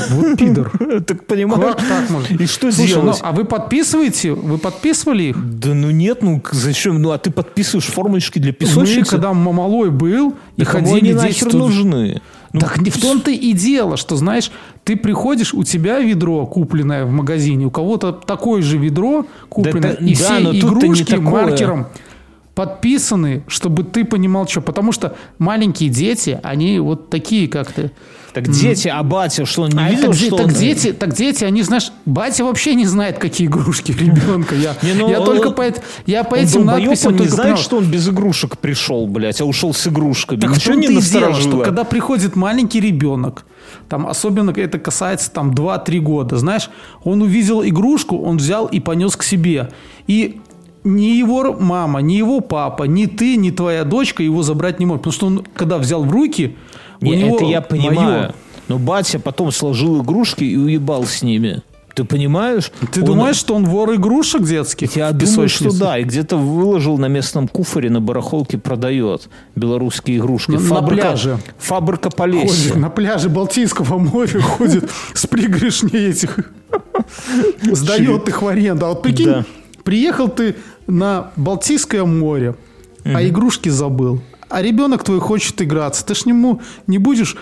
Вот пидор. Так понимаешь? Как так можно? И что Слушай, делать? ну, а вы подписываете? Вы подписывали их? Да ну нет, ну зачем? Ну а ты подписываешь формочки для Мы, песочницы? когда малой был, и Да ходили дети... нахер нужны? Ну, так не в том-то и дело, что, знаешь, ты приходишь, у тебя ведро купленное в магазине, у кого-то такое же ведро купленное, и да, все игрушки такое. Подписаны, чтобы ты понимал, что. Потому что маленькие дети, они вот такие, как ты. Так дети, а батя, что он не А видел, так, что так он... дети, так дети, они, знаешь, батя вообще не знает, какие игрушки ребенка. Я, Не, ну, я он- только по, я по Он этим надписям он не знает, понял. что он без игрушек пришел, блядь, а ушел с игрушками. Так Ничего том-то не дело, насторожило? что когда приходит маленький ребенок, там особенно это касается там 2-3 года, знаешь, он увидел игрушку, он взял и понес к себе. И ни его мама, ни его папа, ни ты, ни твоя дочка его забрать не может. Потому что он, когда взял в руки, у Не, него это я понимаю. моё. Но батя потом сложил игрушки и уебал с ними. Ты понимаешь? Ты Он- думаешь, что он вор игрушек детских? Я думаю, что да. И где-то выложил на местном куфоре на барахолке продает белорусские игрушки. На- на пляже. Фабрика Ходит Полесья. на пляже Балтийского моря, ходит с пригоршней этих. Сдает их в аренду. А вот прикинь, приехал ты на Балтийское море, а игрушки забыл. А ребенок твой хочет играться. Ты ж нему не будешь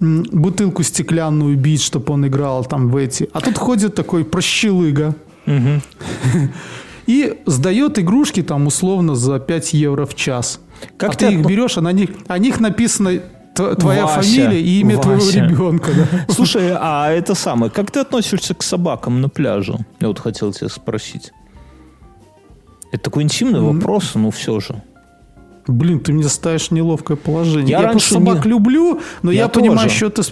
бутылку стеклянную бить, чтобы он играл там в эти. А тут ходит такой прощелыга. И сдает игрушки там условно за 5 евро в час. Как а ты ты их берешь, а на них, о них написано твоя Вася, фамилия и имя твоего Вася. ребенка. да. Слушай, а это самое, как ты относишься к собакам на пляже? Я вот хотел тебя спросить. Это такой интимный вопрос, но все же. Блин, ты меня ставишь неловкое положение. Я Я, раньше собак не- люблю, но Я я, понимаю, что ты...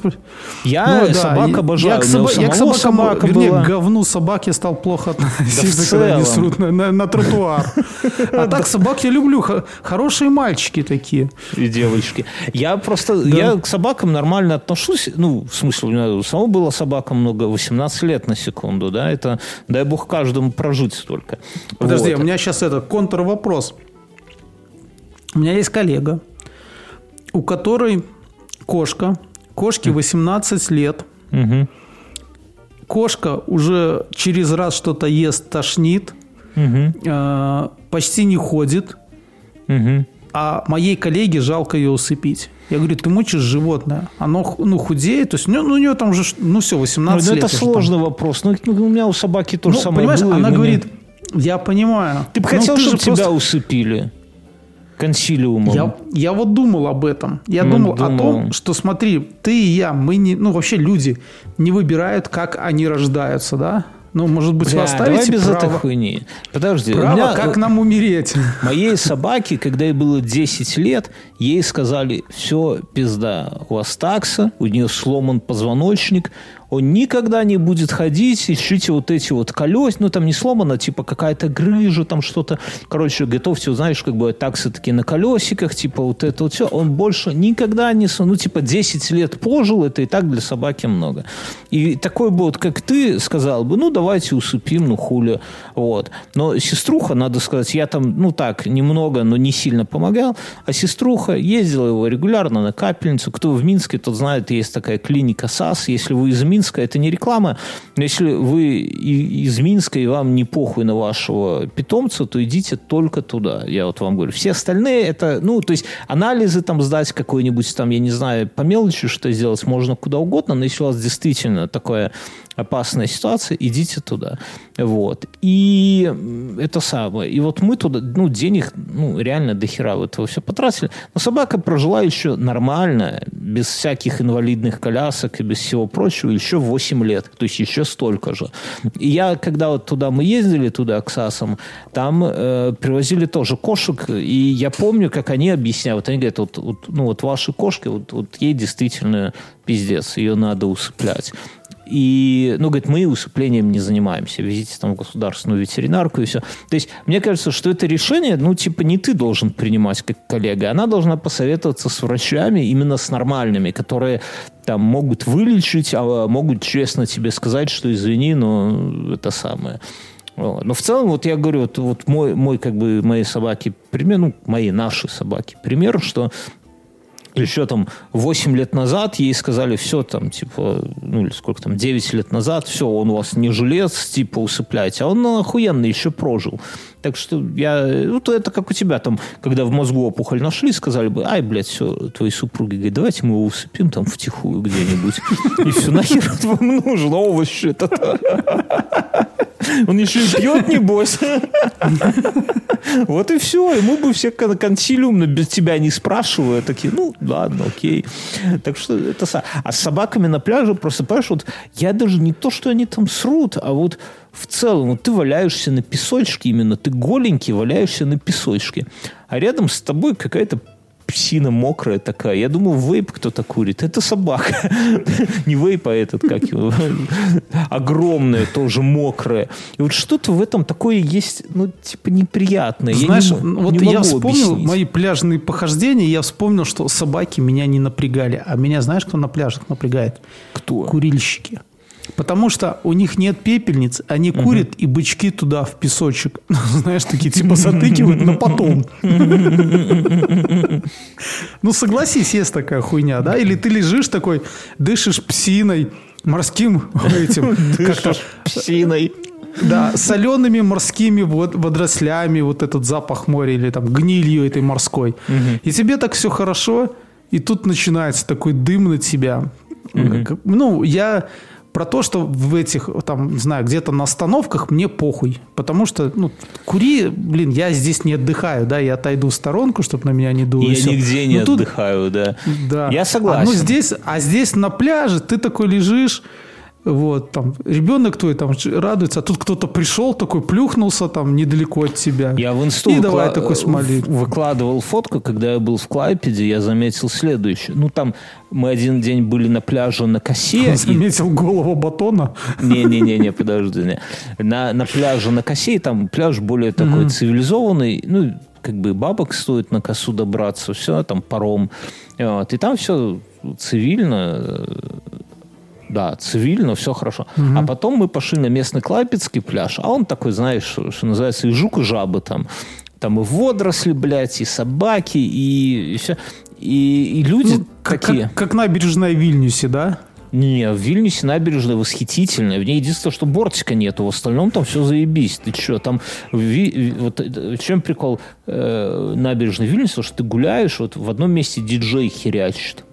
Я Ну да, собак я- обожаю. Я к, соба- я к собакам, собака вернее, была. к говну собак я стал плохо относиться, когда они срут на, на- на тротуар. А так собак я люблю. Хо- Хорошие мальчики такие. и девочки. Я просто, я к собакам нормально отношусь. Ну, в смысле, у меня самого была собака много, 18 лет на секунду, да, это, дай бог, каждому прожить столько. Подожди, у меня сейчас это контрвопрос. У меня есть коллега, у которой кошка, кошке 18 лет, Мгм. кошка уже через раз что-то ест, тошнит, Мгм. э, почти не ходит, Мгм. а моей коллеге жалко ее усыпить. Я говорю, ты мучишь животное, оно ну, худеет, то есть ну, ну, у нее там уже, ну все, Ну, 18 ну, лет. это уже там. сложный вопрос. Ну, у меня у собаки то же Ну, самое понимаешь, было. она мне- говорит, я понимаю. Ты бы ну, хотел, же чтобы тебя просто- усыпили консилиумом. Я, я вот думал об этом. Я Ну, думал, о думал. том, что смотри, ты и я, мы не, ну вообще люди не выбирают, как они рождаются, да? Ну, может быть, вы Бля, давай оставите без этой право, хуйни. Подожди, право, меня, как нам умереть? Моей собаке, когда ей было 10 лет, ей сказали, все, пизда, у вас такса, у нее сломан позвоночник, он никогда не будет ходить, ищите вот эти вот колес, ну там не сломано, типа какая-то грыжа, там что-то, короче, готовьте, знаешь, как бы таксы такие на колесиках, типа вот это вот все, он больше никогда не, ну типа 10 лет пожил, это и так для собаки много. И такой бы вот, как ты, сказал бы, ну давайте усыпим, ну хули, вот. Но сеструха, надо сказать, я там, ну так, немного, но не сильно помогал, а сеструха ездила его регулярно на капельницу. Кто в Минске, тот знает, есть такая клиника САС. Если вы из Минска, это не реклама, но если вы из Минска и вам не похуй на вашего питомца, то идите только туда, я вот вам говорю. Все остальные это, ну, то есть анализы там сдать какой-нибудь там, я не знаю, по мелочи что сделать можно куда угодно, но если у вас действительно такое опасная ситуация, идите туда. Вот. И это самое. И вот мы туда, ну, денег, ну, реально до хера в этого все потратили. Но собака прожила еще нормально, без всяких инвалидных колясок и без всего прочего еще 8 лет. То есть еще столько же. И я, когда вот туда мы ездили, туда к САСам, там э, привозили тоже кошек, и я помню, как они объясняют. Они говорят, вот, вот, ну вот ваши кошки, вот, вот ей действительно пиздец, ее надо усыплять. И, ну, говорит, мы усыплением не занимаемся. Везите там государственную ветеринарку и все. То есть, мне кажется, что это решение, ну, типа, не ты должен принимать как коллега. Она должна посоветоваться с врачами, именно с нормальными, которые там могут вылечить, а могут честно тебе сказать, что извини, но это самое. Но в целом, вот я говорю, вот, вот мой, мой, как бы, мои собаки пример, ну, мои, наши собаки пример, что еще там 8 лет назад ей сказали, все там, типа, ну или сколько там, 9 лет назад, все, он у вас не жилец, типа, усыпляйте. А он охуенно еще прожил. Так что я, ну, то это как у тебя там, когда в мозгу опухоль нашли, сказали бы, ай, блядь, все, твои супруги говорят, давайте мы его усыпим там втихую где-нибудь. И все, нахер вам нужно, овощи это Он еще и пьет, небось. Вот и все. Ему бы все консилиумно без тебя не спрашивая, такие, ну, ладно, окей. Так что это... А с собаками на пляже просто, понимаешь, вот я даже не то, что они там срут, а вот в целом вот ты валяешься на песочке именно, ты голенький валяешься на песочке, а рядом с тобой какая-то псина мокрая такая. Я думал, вейп кто-то курит. Это собака. Не вейп, а этот, как его. Огромная, тоже мокрая. И вот что-то в этом такое есть, ну, типа, неприятное. Знаешь, я не, вот не я вспомнил объяснить. мои пляжные похождения, я вспомнил, что собаки меня не напрягали. А меня знаешь, кто на пляжах напрягает? Кто? Курильщики. Потому что у них нет пепельниц, они курят и бычки туда в песочек. Знаешь, такие типа затыкивают на потом. Ну, согласись, есть такая хуйня, да? Или ты лежишь такой, дышишь псиной, морским этим... Дышишь псиной. Да, солеными морскими водорослями, вот этот запах моря или там гнилью этой морской. И тебе так все хорошо, и тут начинается такой дым на тебя. Ну, я про то, что в этих, там, не знаю, где-то на остановках мне похуй. Потому что, ну, кури, блин, я здесь не отдыхаю, да, я отойду в сторонку, чтобы на меня не дуло. Я все. нигде не ну, отдыхаю, да. Да. Я согласен. А, ну, здесь, а здесь на пляже ты такой лежишь, вот, там, ребенок твой там радуется, а тут кто-то пришел, такой плюхнулся там недалеко от тебя. Я в инсту и выкла... давай такой смолить. выкладывал фотку, когда я был в Клайпеде, я заметил следующее. Ну, там мы один день были на пляже на Косе. Заметил и... голову батона? Не-не-не, подожди. Не. На, на пляже на Косе, там пляж более такой mm-hmm. цивилизованный, ну, как бы бабок стоит на косу добраться, все, там паром. Вот, и там все цивильно, да, цивильно, все хорошо. Угу. А потом мы пошли на местный Клайпецкий пляж, а он такой, знаешь, что, что называется, и жук, и жабы там. Там и водоросли, блядь, и собаки, и, и все. И, и люди ну, такие... Как, как набережная Вильнюсе, да? Не, в Вильнюсе набережная восхитительная. В ней единственное, что бортика нету. В остальном там все заебись. Ты что, там... Ви, вот, в чем прикол э, набережной Вильнюса? Что ты гуляешь, вот в одном месте диджей херячит.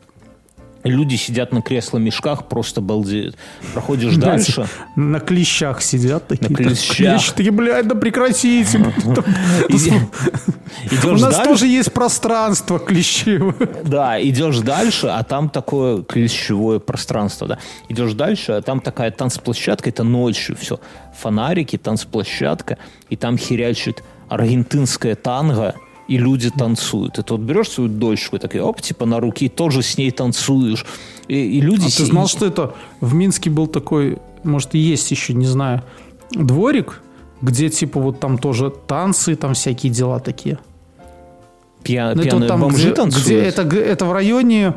Люди сидят на кресло-мешках, просто балдеют. Проходишь да, дальше. На клещах сидят такие. На клещах. Клещи такие, блядь, да прекратите. У нас тоже есть пространство клещевое. Да, идешь дальше, а там такое клещевое пространство. Да. Идешь дальше, а там такая танцплощадка, это ночью все. Фонарики, танцплощадка, и там херячит аргентинская танго – и люди танцуют. Это вот берешь свою дочку и такой, оп, типа на руки, тоже с ней танцуешь. И, и люди... А ты знал, что это в Минске был такой, может, и есть еще, не знаю, дворик, где типа вот там тоже танцы, там всякие дела такие. Пья, ну, пьяные там, бомжи где, танцуют? Где, это, это в районе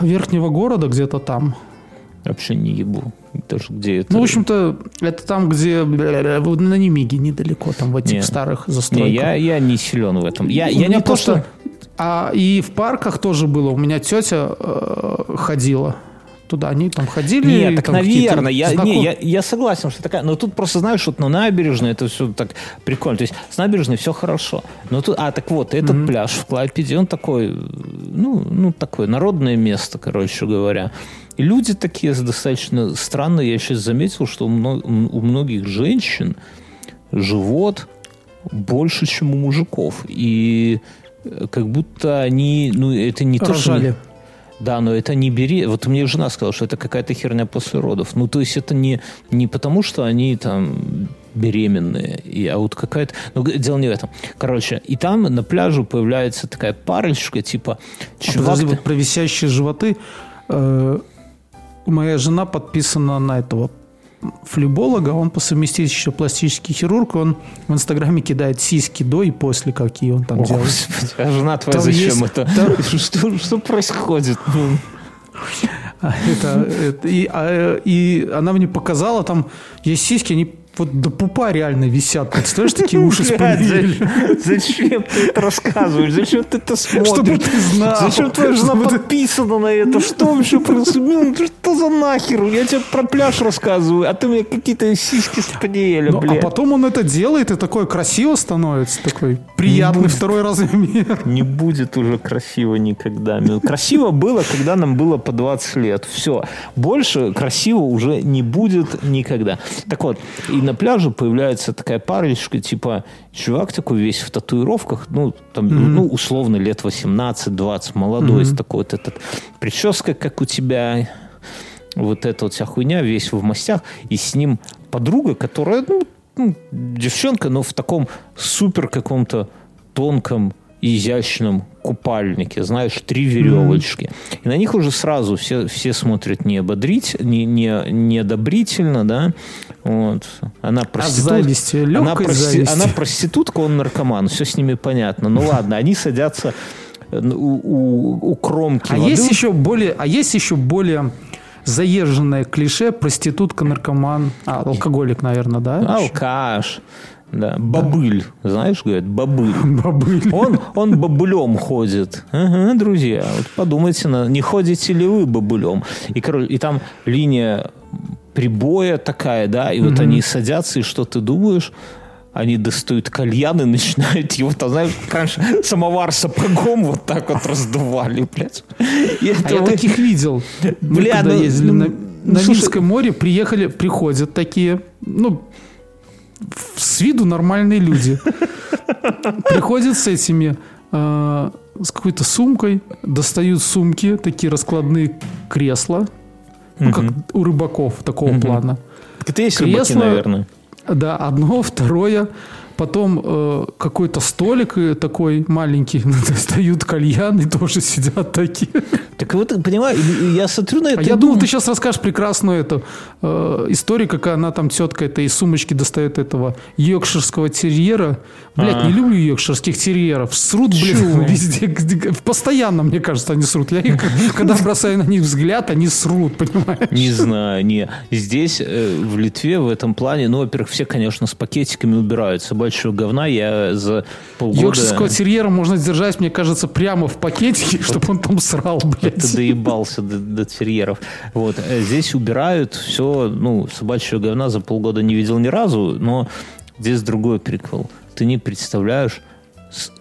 верхнего города где-то там. Вообще не ебу. Даже где это? Ну, в общем-то, это там, где на Немиге недалеко, там в этих не, старых застройках. Не, я, я не силен в этом. Я, я не просто... А и в парках тоже было. У меня тетя э, ходила туда. Они там ходили. Нет, так, наверное. Я, не, я, я согласен, что такая... Но тут просто, знаешь, вот на набережной это все так прикольно. То есть с набережной все хорошо. Но тут... А, так вот, этот mm-hmm. пляж в Клайпеде, он такой... Ну, ну, такое народное место, короче говоря. И люди такие достаточно странные. Я сейчас заметил, что у многих женщин живот больше, чем у мужиков. И э, как будто они, ну, это не то, что... Да, но это не бери. Вот мне жена сказала, что это какая-то херня после родов. Ну, то есть это не, не потому, что они там беременные, и, а вот какая-то... Ну, дело не в этом. Короче, и там на пляже появляется такая парочка, типа... А Чувак, подожди, вот про висящие животы. э, моя жена подписана на этого флеболога, он по совместительству еще пластический хирург, он в Инстаграме кидает сиськи до и после, какие он там О, делает. Господи, а жена твоя Там зачем есть- это? там- Что, что происходит? Ну, А Это, это- и, а, и она мне показала, там есть сиськи, они вот до пупа реально висят. Представляешь, такие уши с Блядь, помелью. Зачем ты это рассказываешь? Зачем ты это смотришь? Чтобы ты знал. Зачем твоя жена подписана на это? Что вообще происходит? Ну, Что за нахер? Я тебе про пляж рассказываю, а ты мне какие-то сиськи спаниеля, Ну, а блядь. потом он это делает, и такой красиво становится, такой приятный второй размер. Не будет уже красиво никогда. Красиво было, когда нам было по 20 лет. Все. Больше красиво уже не будет никогда. Так вот, и на пляже появляется такая парочка, типа, чувак такой весь в татуировках, ну, там, ну, условно, лет 18-20, молодой, с такой вот этот, прическа, как у тебя, вот эта вот вся хуйня, весь в мастях, и с ним подруга, которая, ну, ну, девчонка, но в таком супер каком-то тонком, изящном купальнике, знаешь, три веревочки. И на них уже сразу все, все смотрят не ободрить, не, не, неодобрительно, да. Вот. Она проститутка. зависти, она, легкой зависти. она проститутка, он наркоман. Все с ними понятно. Ну ладно, они садятся э, у, у- у кромки А воды. есть еще более, а есть еще более заезженное клише проститутка, наркоман, а, алкоголик, наверное, да? Алкаш. Да. Бобыль. Знаешь, говорят, бобыль. Бабыль. Он, он бобылем ходит. Ага, друзья, вот подумайте, на, не ходите ли вы бобылем. И, короче, и там линия прибоя такая, да, и вот они садятся, и что ты думаешь? Они достают кальян и начинают его, там, знаешь, раньше самовар сапогом вот так вот раздували, блядь. А я вы- таких видел. Мы Бля, когда ну, ездили ну, на, ну, на слушай- Нильское море, приехали, приходят такие, ну, с виду нормальные люди. Приходят с этими, э, с какой-то сумкой, достают сумки, такие раскладные кресла, ну, как у рыбаков такого плана. Это есть рыбаки, Кресло- наверное. Да, одно, второе. Потом э, какой-то столик э, такой маленький, достают кальян и тоже сидят такие. Так вот, понимаю, я смотрю на это А я думал, ты сейчас расскажешь прекрасную эту э, историю, как она там тетка это из сумочки достает этого йоркширского терьера. Блять, А. не люблю йоркширских терьеров. Срут, Чего? везде. Постоянно, мне кажется, они срут. Я их, когда бросаю на них взгляд, они срут, понимаешь? Не знаю, не. Здесь, э, в Литве, в этом плане, ну, во-первых, все, конечно, с пакетиками убирают. Собачьего говна я за полгода... Йоркширского терьера можно сдержать, мне кажется, прямо в пакетике, чтобы он там срал, блядь. Ты доебался до, до терьеров. Вот. э, Здесь убирают все, ну, собачьего говна за полгода не видел ни разу, но здесь другой прикол. Ты не представляешь,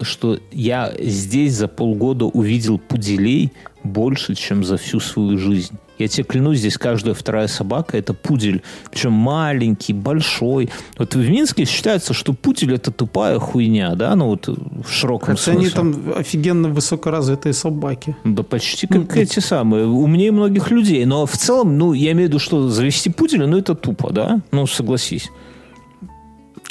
что я здесь за полгода увидел пуделей больше, чем за всю свою жизнь. Я тебе клянусь, здесь каждая вторая собака – это пудель. Причем маленький, большой. Вот в Минске считается, что пудель – это тупая хуйня, да? Ну вот в широком Хотя они смысле. там офигенно высокоразвитые собаки. Да почти как эти самые. Умнее многих людей. Но в целом, ну, я имею в виду, что завести пуделя, ну, это тупо, да? Ну, согласись.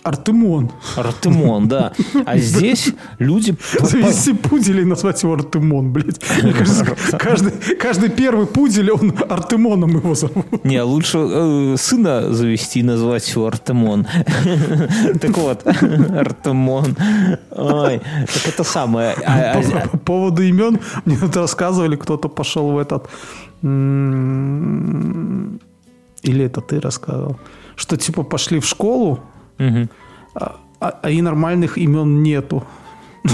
Артемон. Артемон, да. А здесь люди... Завести пуделя и назвать его Артемон, блядь. Мне кажется, каждый, каждый первый пудель, он Артемоном его зовут. Не, лучше э, сына завести и назвать его Артемон. Так вот, Артемон. Ой, так это самое. А- а- По, по поводу имен, мне тут рассказывали, кто-то пошел в этот... Или это ты рассказывал? Что типа пошли в школу, Мгм. а, а- и нормальных имен нету.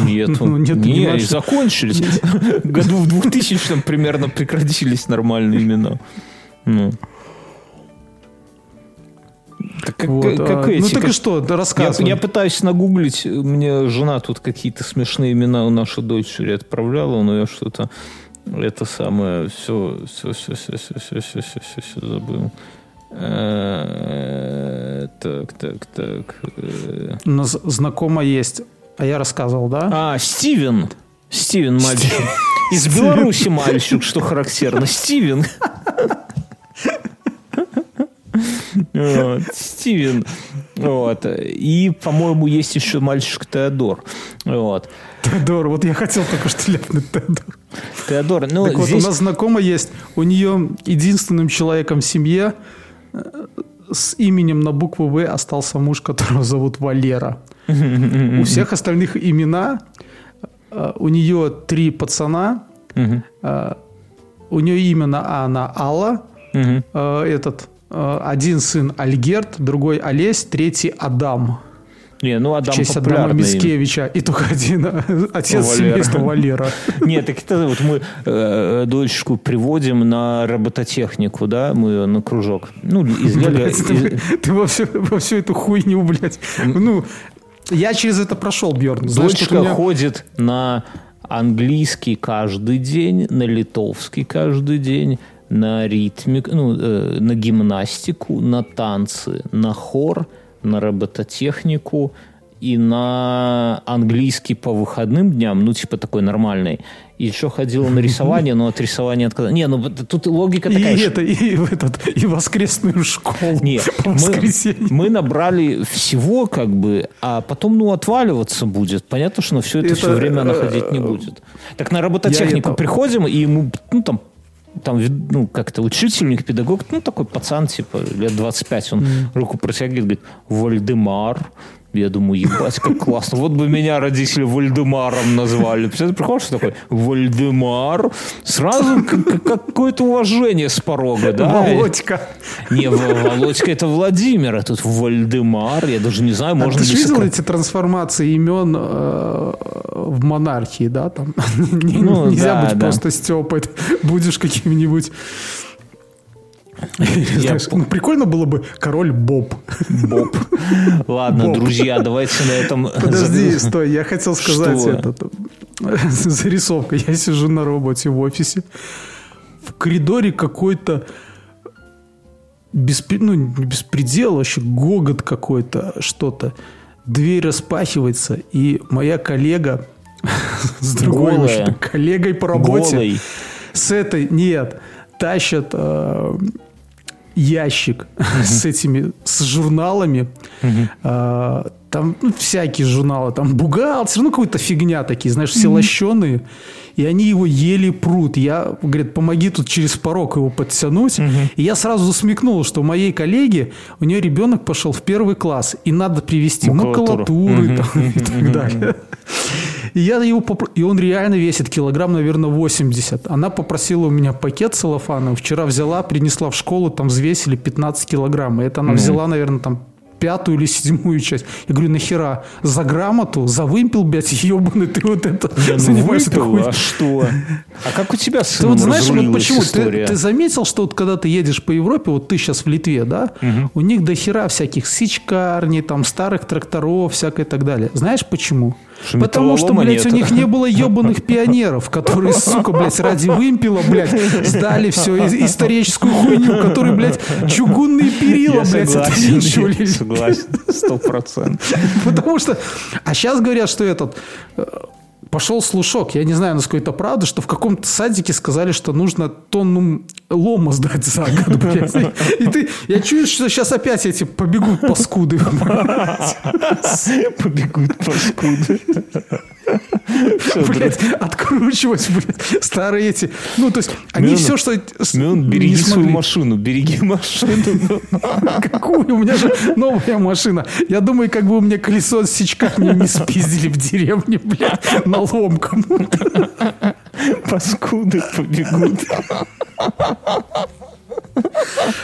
Нету. Ну, нет, Не, что- закончились. Году в 2000 примерно прекратились нормальные имена. Ну. Так как, Вот, как а, эти, ну так как- и что, Я, рассказывай. я пытаюсь нагуглить, мне жена тут какие-то смешные имена у нашей дочери отправляла, но я что-то это самое все, все, все, все, все, все, все, все, все забыл. Э, Так, так, так. э. Знакомо есть. А я рассказывал, да? А, Стивен. Стивен мальчик. Из Беларуси мальчик, что характерно. Стивен. Вот, Стивен. Вот. И, по-моему, есть еще мальчик Теодор. Вот. Теодор, вот я хотел только что ляпнуть Теодор. Теодор, ну, так вот, здесь... у нас знакома есть, у нее единственным человеком в семье с именем на букву В остался муж, которого зовут Валера. У всех остальных имена, э, у нее три пацана, э, у нее имя на А, на Алла, этот один сын Альгерт, другой Олесь, третий Адам. Не, ну Адам в честь Адама Мицкевича. И только один отец Валера. семейства Валера. Нет, так это вот мы э, дочку приводим на робототехнику, да, мы ее на кружок. Ну, из Лего... Ты, ты во, всю, во всю эту хуйню, блядь. Ну, я через это прошел, Бьерн. Дочка меня... ходит на английский каждый день, на литовский каждый день, на ритмик, ну, э, на гимнастику, на танцы, на хор – на робототехнику и на английский по выходным дням, ну, типа такой нормальный. И еще ходила на рисование, но от рисования отказалась. Не, ну тут логика такая. И это, и, в этот, и воскресную школу. Нет, мы, мы набрали всего, как бы, а потом, ну, отваливаться будет. Понятно, что на все это, это все время она ходить не будет. Так на робототехнику это... приходим, и ему, ну, там, там, ну, как-то учительник, педагог, ну, такой пацан, типа, лет 25, он mm. руку протягивает, говорит, Вальдемар, я думаю, ебать, как классно. Вот бы меня родители Вальдемаром назвали. Ты приходишь такой, Вальдемар. Сразу какое-то уважение с порога, да? Володька. Не, Володька это Владимир, а тут Вальдемар. Я даже не знаю, можно а ли... ты видел эти трансформации имен э, в монархии, да? Там ну, нельзя быть просто Степой. Будешь каким-нибудь знаешь, ну, прикольно было бы король Боб. Боб. Ладно, Боб. друзья, давайте на этом... Подожди, стой, я хотел сказать Что? это. Зарисовка. Я сижу на работе в офисе. В коридоре какой-то беспри... ну, беспредел, вообще гогот какой-то, что-то. Дверь распахивается, и моя коллега с другой коллегой по работе Голой. с этой, нет, тащат э, ящик с этими, с журналами. Э, там ну, всякие журналы, там бухгалтер, ну какая-то фигня такие, знаешь, все лощеные. И они его еле прут. Я, говорит, помоги тут через порог его подтянуть. И я сразу засмекнул, что у моей коллеги, у нее ребенок пошел в первый класс, и надо привезти макулатуры там, и так далее. И я его попро... И он реально весит килограмм, наверное, 80. Она попросила у меня пакет целлофана. Вчера взяла, принесла в школу, там взвесили 15 килограмм. И это она ну. взяла, наверное, там пятую или седьмую часть. Я говорю, нахера? За грамоту? За вымпел, блядь, ебаный ты вот это Я ну, занимаешься выпил, А что? А как у тебя с Ты вот знаешь, вот почему? Ты, ты заметил, что вот когда ты едешь по Европе, вот ты сейчас в Литве, да? Угу. У них до хера всяких сичкарней, там старых тракторов, всякое и так далее. Знаешь почему? Потому что, блядь, нет. у них не было ебаных пионеров, которые, сука, блядь, ради вымпела, блядь, сдали все историческую хуйню, которые, блядь, чугунные перила, я блядь, согласен, согласен, сто процентов. Потому что, а сейчас говорят, что этот э, пошел слушок, я не знаю, насколько это правда, что в каком-то садике сказали, что нужно тонну лома сдать за год, блядь. И ты, я чую, что сейчас опять эти побегут паскуды. Побегут паскуды. Блять, откручивать, блядь, старые эти. Ну, то есть, они все, что... Береги свою машину, береги машину. Какую? У меня же новая машина. Я думаю, как бы у меня колесо с сечками не спиздили в деревне, блядь, наломком. Паскуды побегут.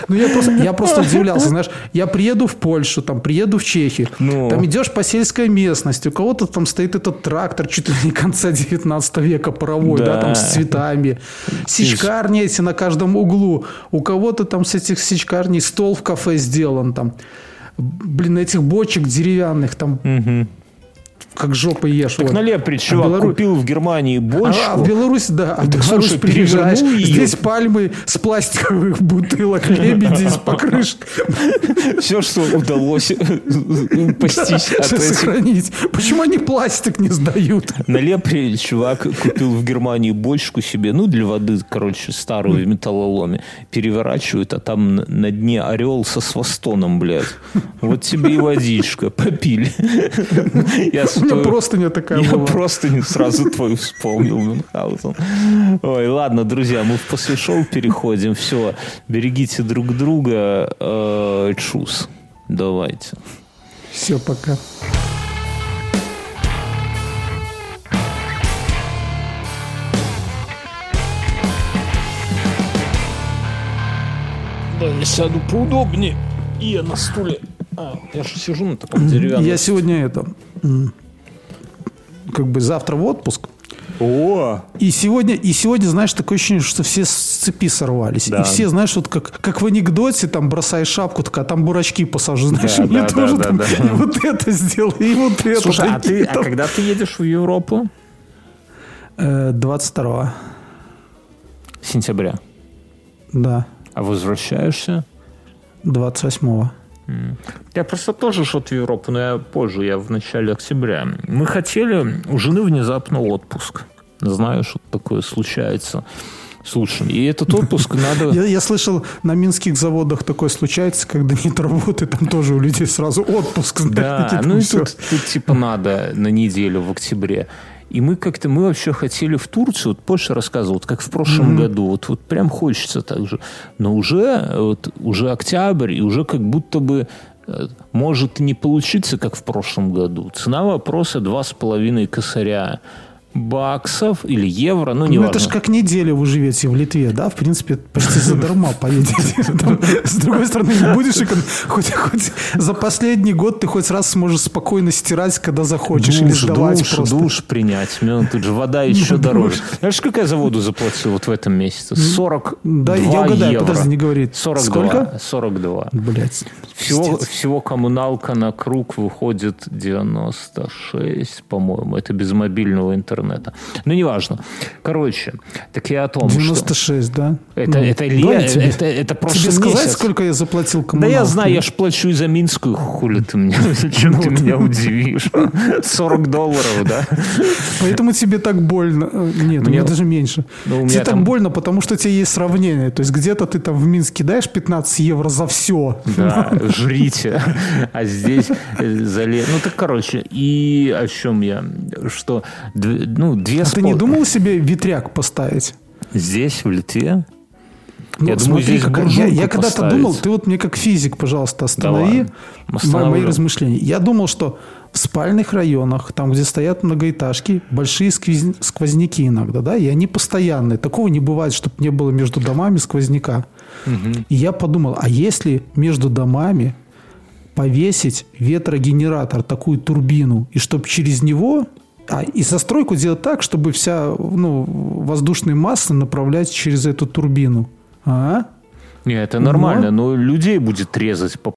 Ну, я просто, я просто удивлялся, знаешь, я приеду в Польшу, там, приеду в Чехию, ну. там идешь по сельской местности, у кого-то там стоит этот трактор чуть ли не конца 19 века паровой, да, да там с цветами, сечкарни эти на каждом углу, у кого-то там с этих сечкарней стол в кафе сделан, там, блин, этих бочек деревянных, там, угу как жопа ешь. Так вот. налепри, чувак, А Белору- купил в Германии бочку. А, а в Беларусь, да, а в Беларусь слушай, приезжаешь, её. здесь пальмы с пластиковых бутылок, лебеди из покрышек. Все, что удалось этих сохранить. Почему они пластик не сдают? На Лепре чувак купил в Германии бочку себе, ну, для воды, короче, старую в металлоломе. Переворачивают, а там на- дне орел со свастоном, блядь. Вот тебе и водичка. Попили. Я У меня не такая Я была. просто не сразу твою вспомнил, Мюнхгаузен. Ой, ладно, друзья, мы в после шоу переходим. Все, берегите друг друга. Э, Чус. Давайте. Все, пока. Да, я сяду поудобнее. И я на стуле. А, я же сижу на таком деревянном. Я сегодня это... Как бы завтра в отпуск. О! И сегодня, и сегодня, знаешь, такое ощущение, что все с цепи сорвались. Да. И все, знаешь, вот как, как в анекдоте, там бросаешь шапку, так, а там бурачки посажу. Знаешь, Да, и мне да, тоже да, там да, и да. вот это сделай, и вот это. Слушай, а, ты, и а там. когда ты едешь в Европу? Э, 22 Сентября. да, А возвращаешься? 28 Я просто тоже шел в Европу, но я позже, я в начале октября. Мы хотели, у жены внезапно отпуск. Знаешь, вот такое случается с лучшими. И этот отпуск надо... Я, я слышал, на минских заводах такое случается, когда нет работы, там тоже у людей сразу отпуск. Да, ну и тут, тут типа надо на неделю в октябре. И мы как-то, мы вообще хотели в Турцию, вот Польша рассказывал, вот как в прошлом году, вот, вот прям хочется так же. Но уже, вот, уже октябрь, и уже как будто бы э, может не получиться, как в прошлом году. Цена вопроса 2,5 косаря баксов или евро, ну, не Ну, это же как неделя вы живете в Литве, да? В принципе, почти задарма поедете. С другой стороны, не будешь хоть, за последний год ты хоть раз сможешь спокойно стирать, когда захочешь, или сдавать просто. душ принять. Ну, тут же вода еще Ну, дороже. душ. Знаешь, какая за воду заплатил вот в этом месяце? 42 Да, я угадаю, евро. подожди, не говори. 42. Сколько? 42. Блять. Всего, всего коммуналка на круг выходит 96, по-моему. Это без мобильного интернета. Ну, неважно. Короче, так я о том, что... 96, да? Это, Ну, это, ле- тебе, это, это прошлый тебе сказать, месяц. сколько я заплатил Да коммуналки? я знаю, я ж плачу и за Минскую, хули ты меня, зачем Ну ты меня удивишь? 40 долларов, да? Поэтому тебе так больно. Э, Нет, Мне- мне даже меньше. Ну, у меня тебе так там- больно, потому что у тебя есть сравнение. То есть где-то ты там в Минске даешь 15 евро за все. Да, жрите. А здесь э, зале... Ну, так, короче, и о чем я? Что, дв- ну, две А с ты не думал себе ветряк поставить? Здесь, в Литве? Ну, Я думаю, здесь какая- я, я когда-то думал, ты вот мне как физик, пожалуйста, останови Остановлю. мои размышления. Я думал, что в спальных районах, там, где стоят многоэтажки, большие сквозняки иногда, да, и они постоянные. Такого не бывает, чтобы не было между домами сквозняка. И я подумал, а если между домами повесить ветрогенератор, такую турбину, и чтобы через него а, и застройку делать так, чтобы вся ну, воздушная масса направлять через эту турбину. А? Не, это нормально, но людей будет резать по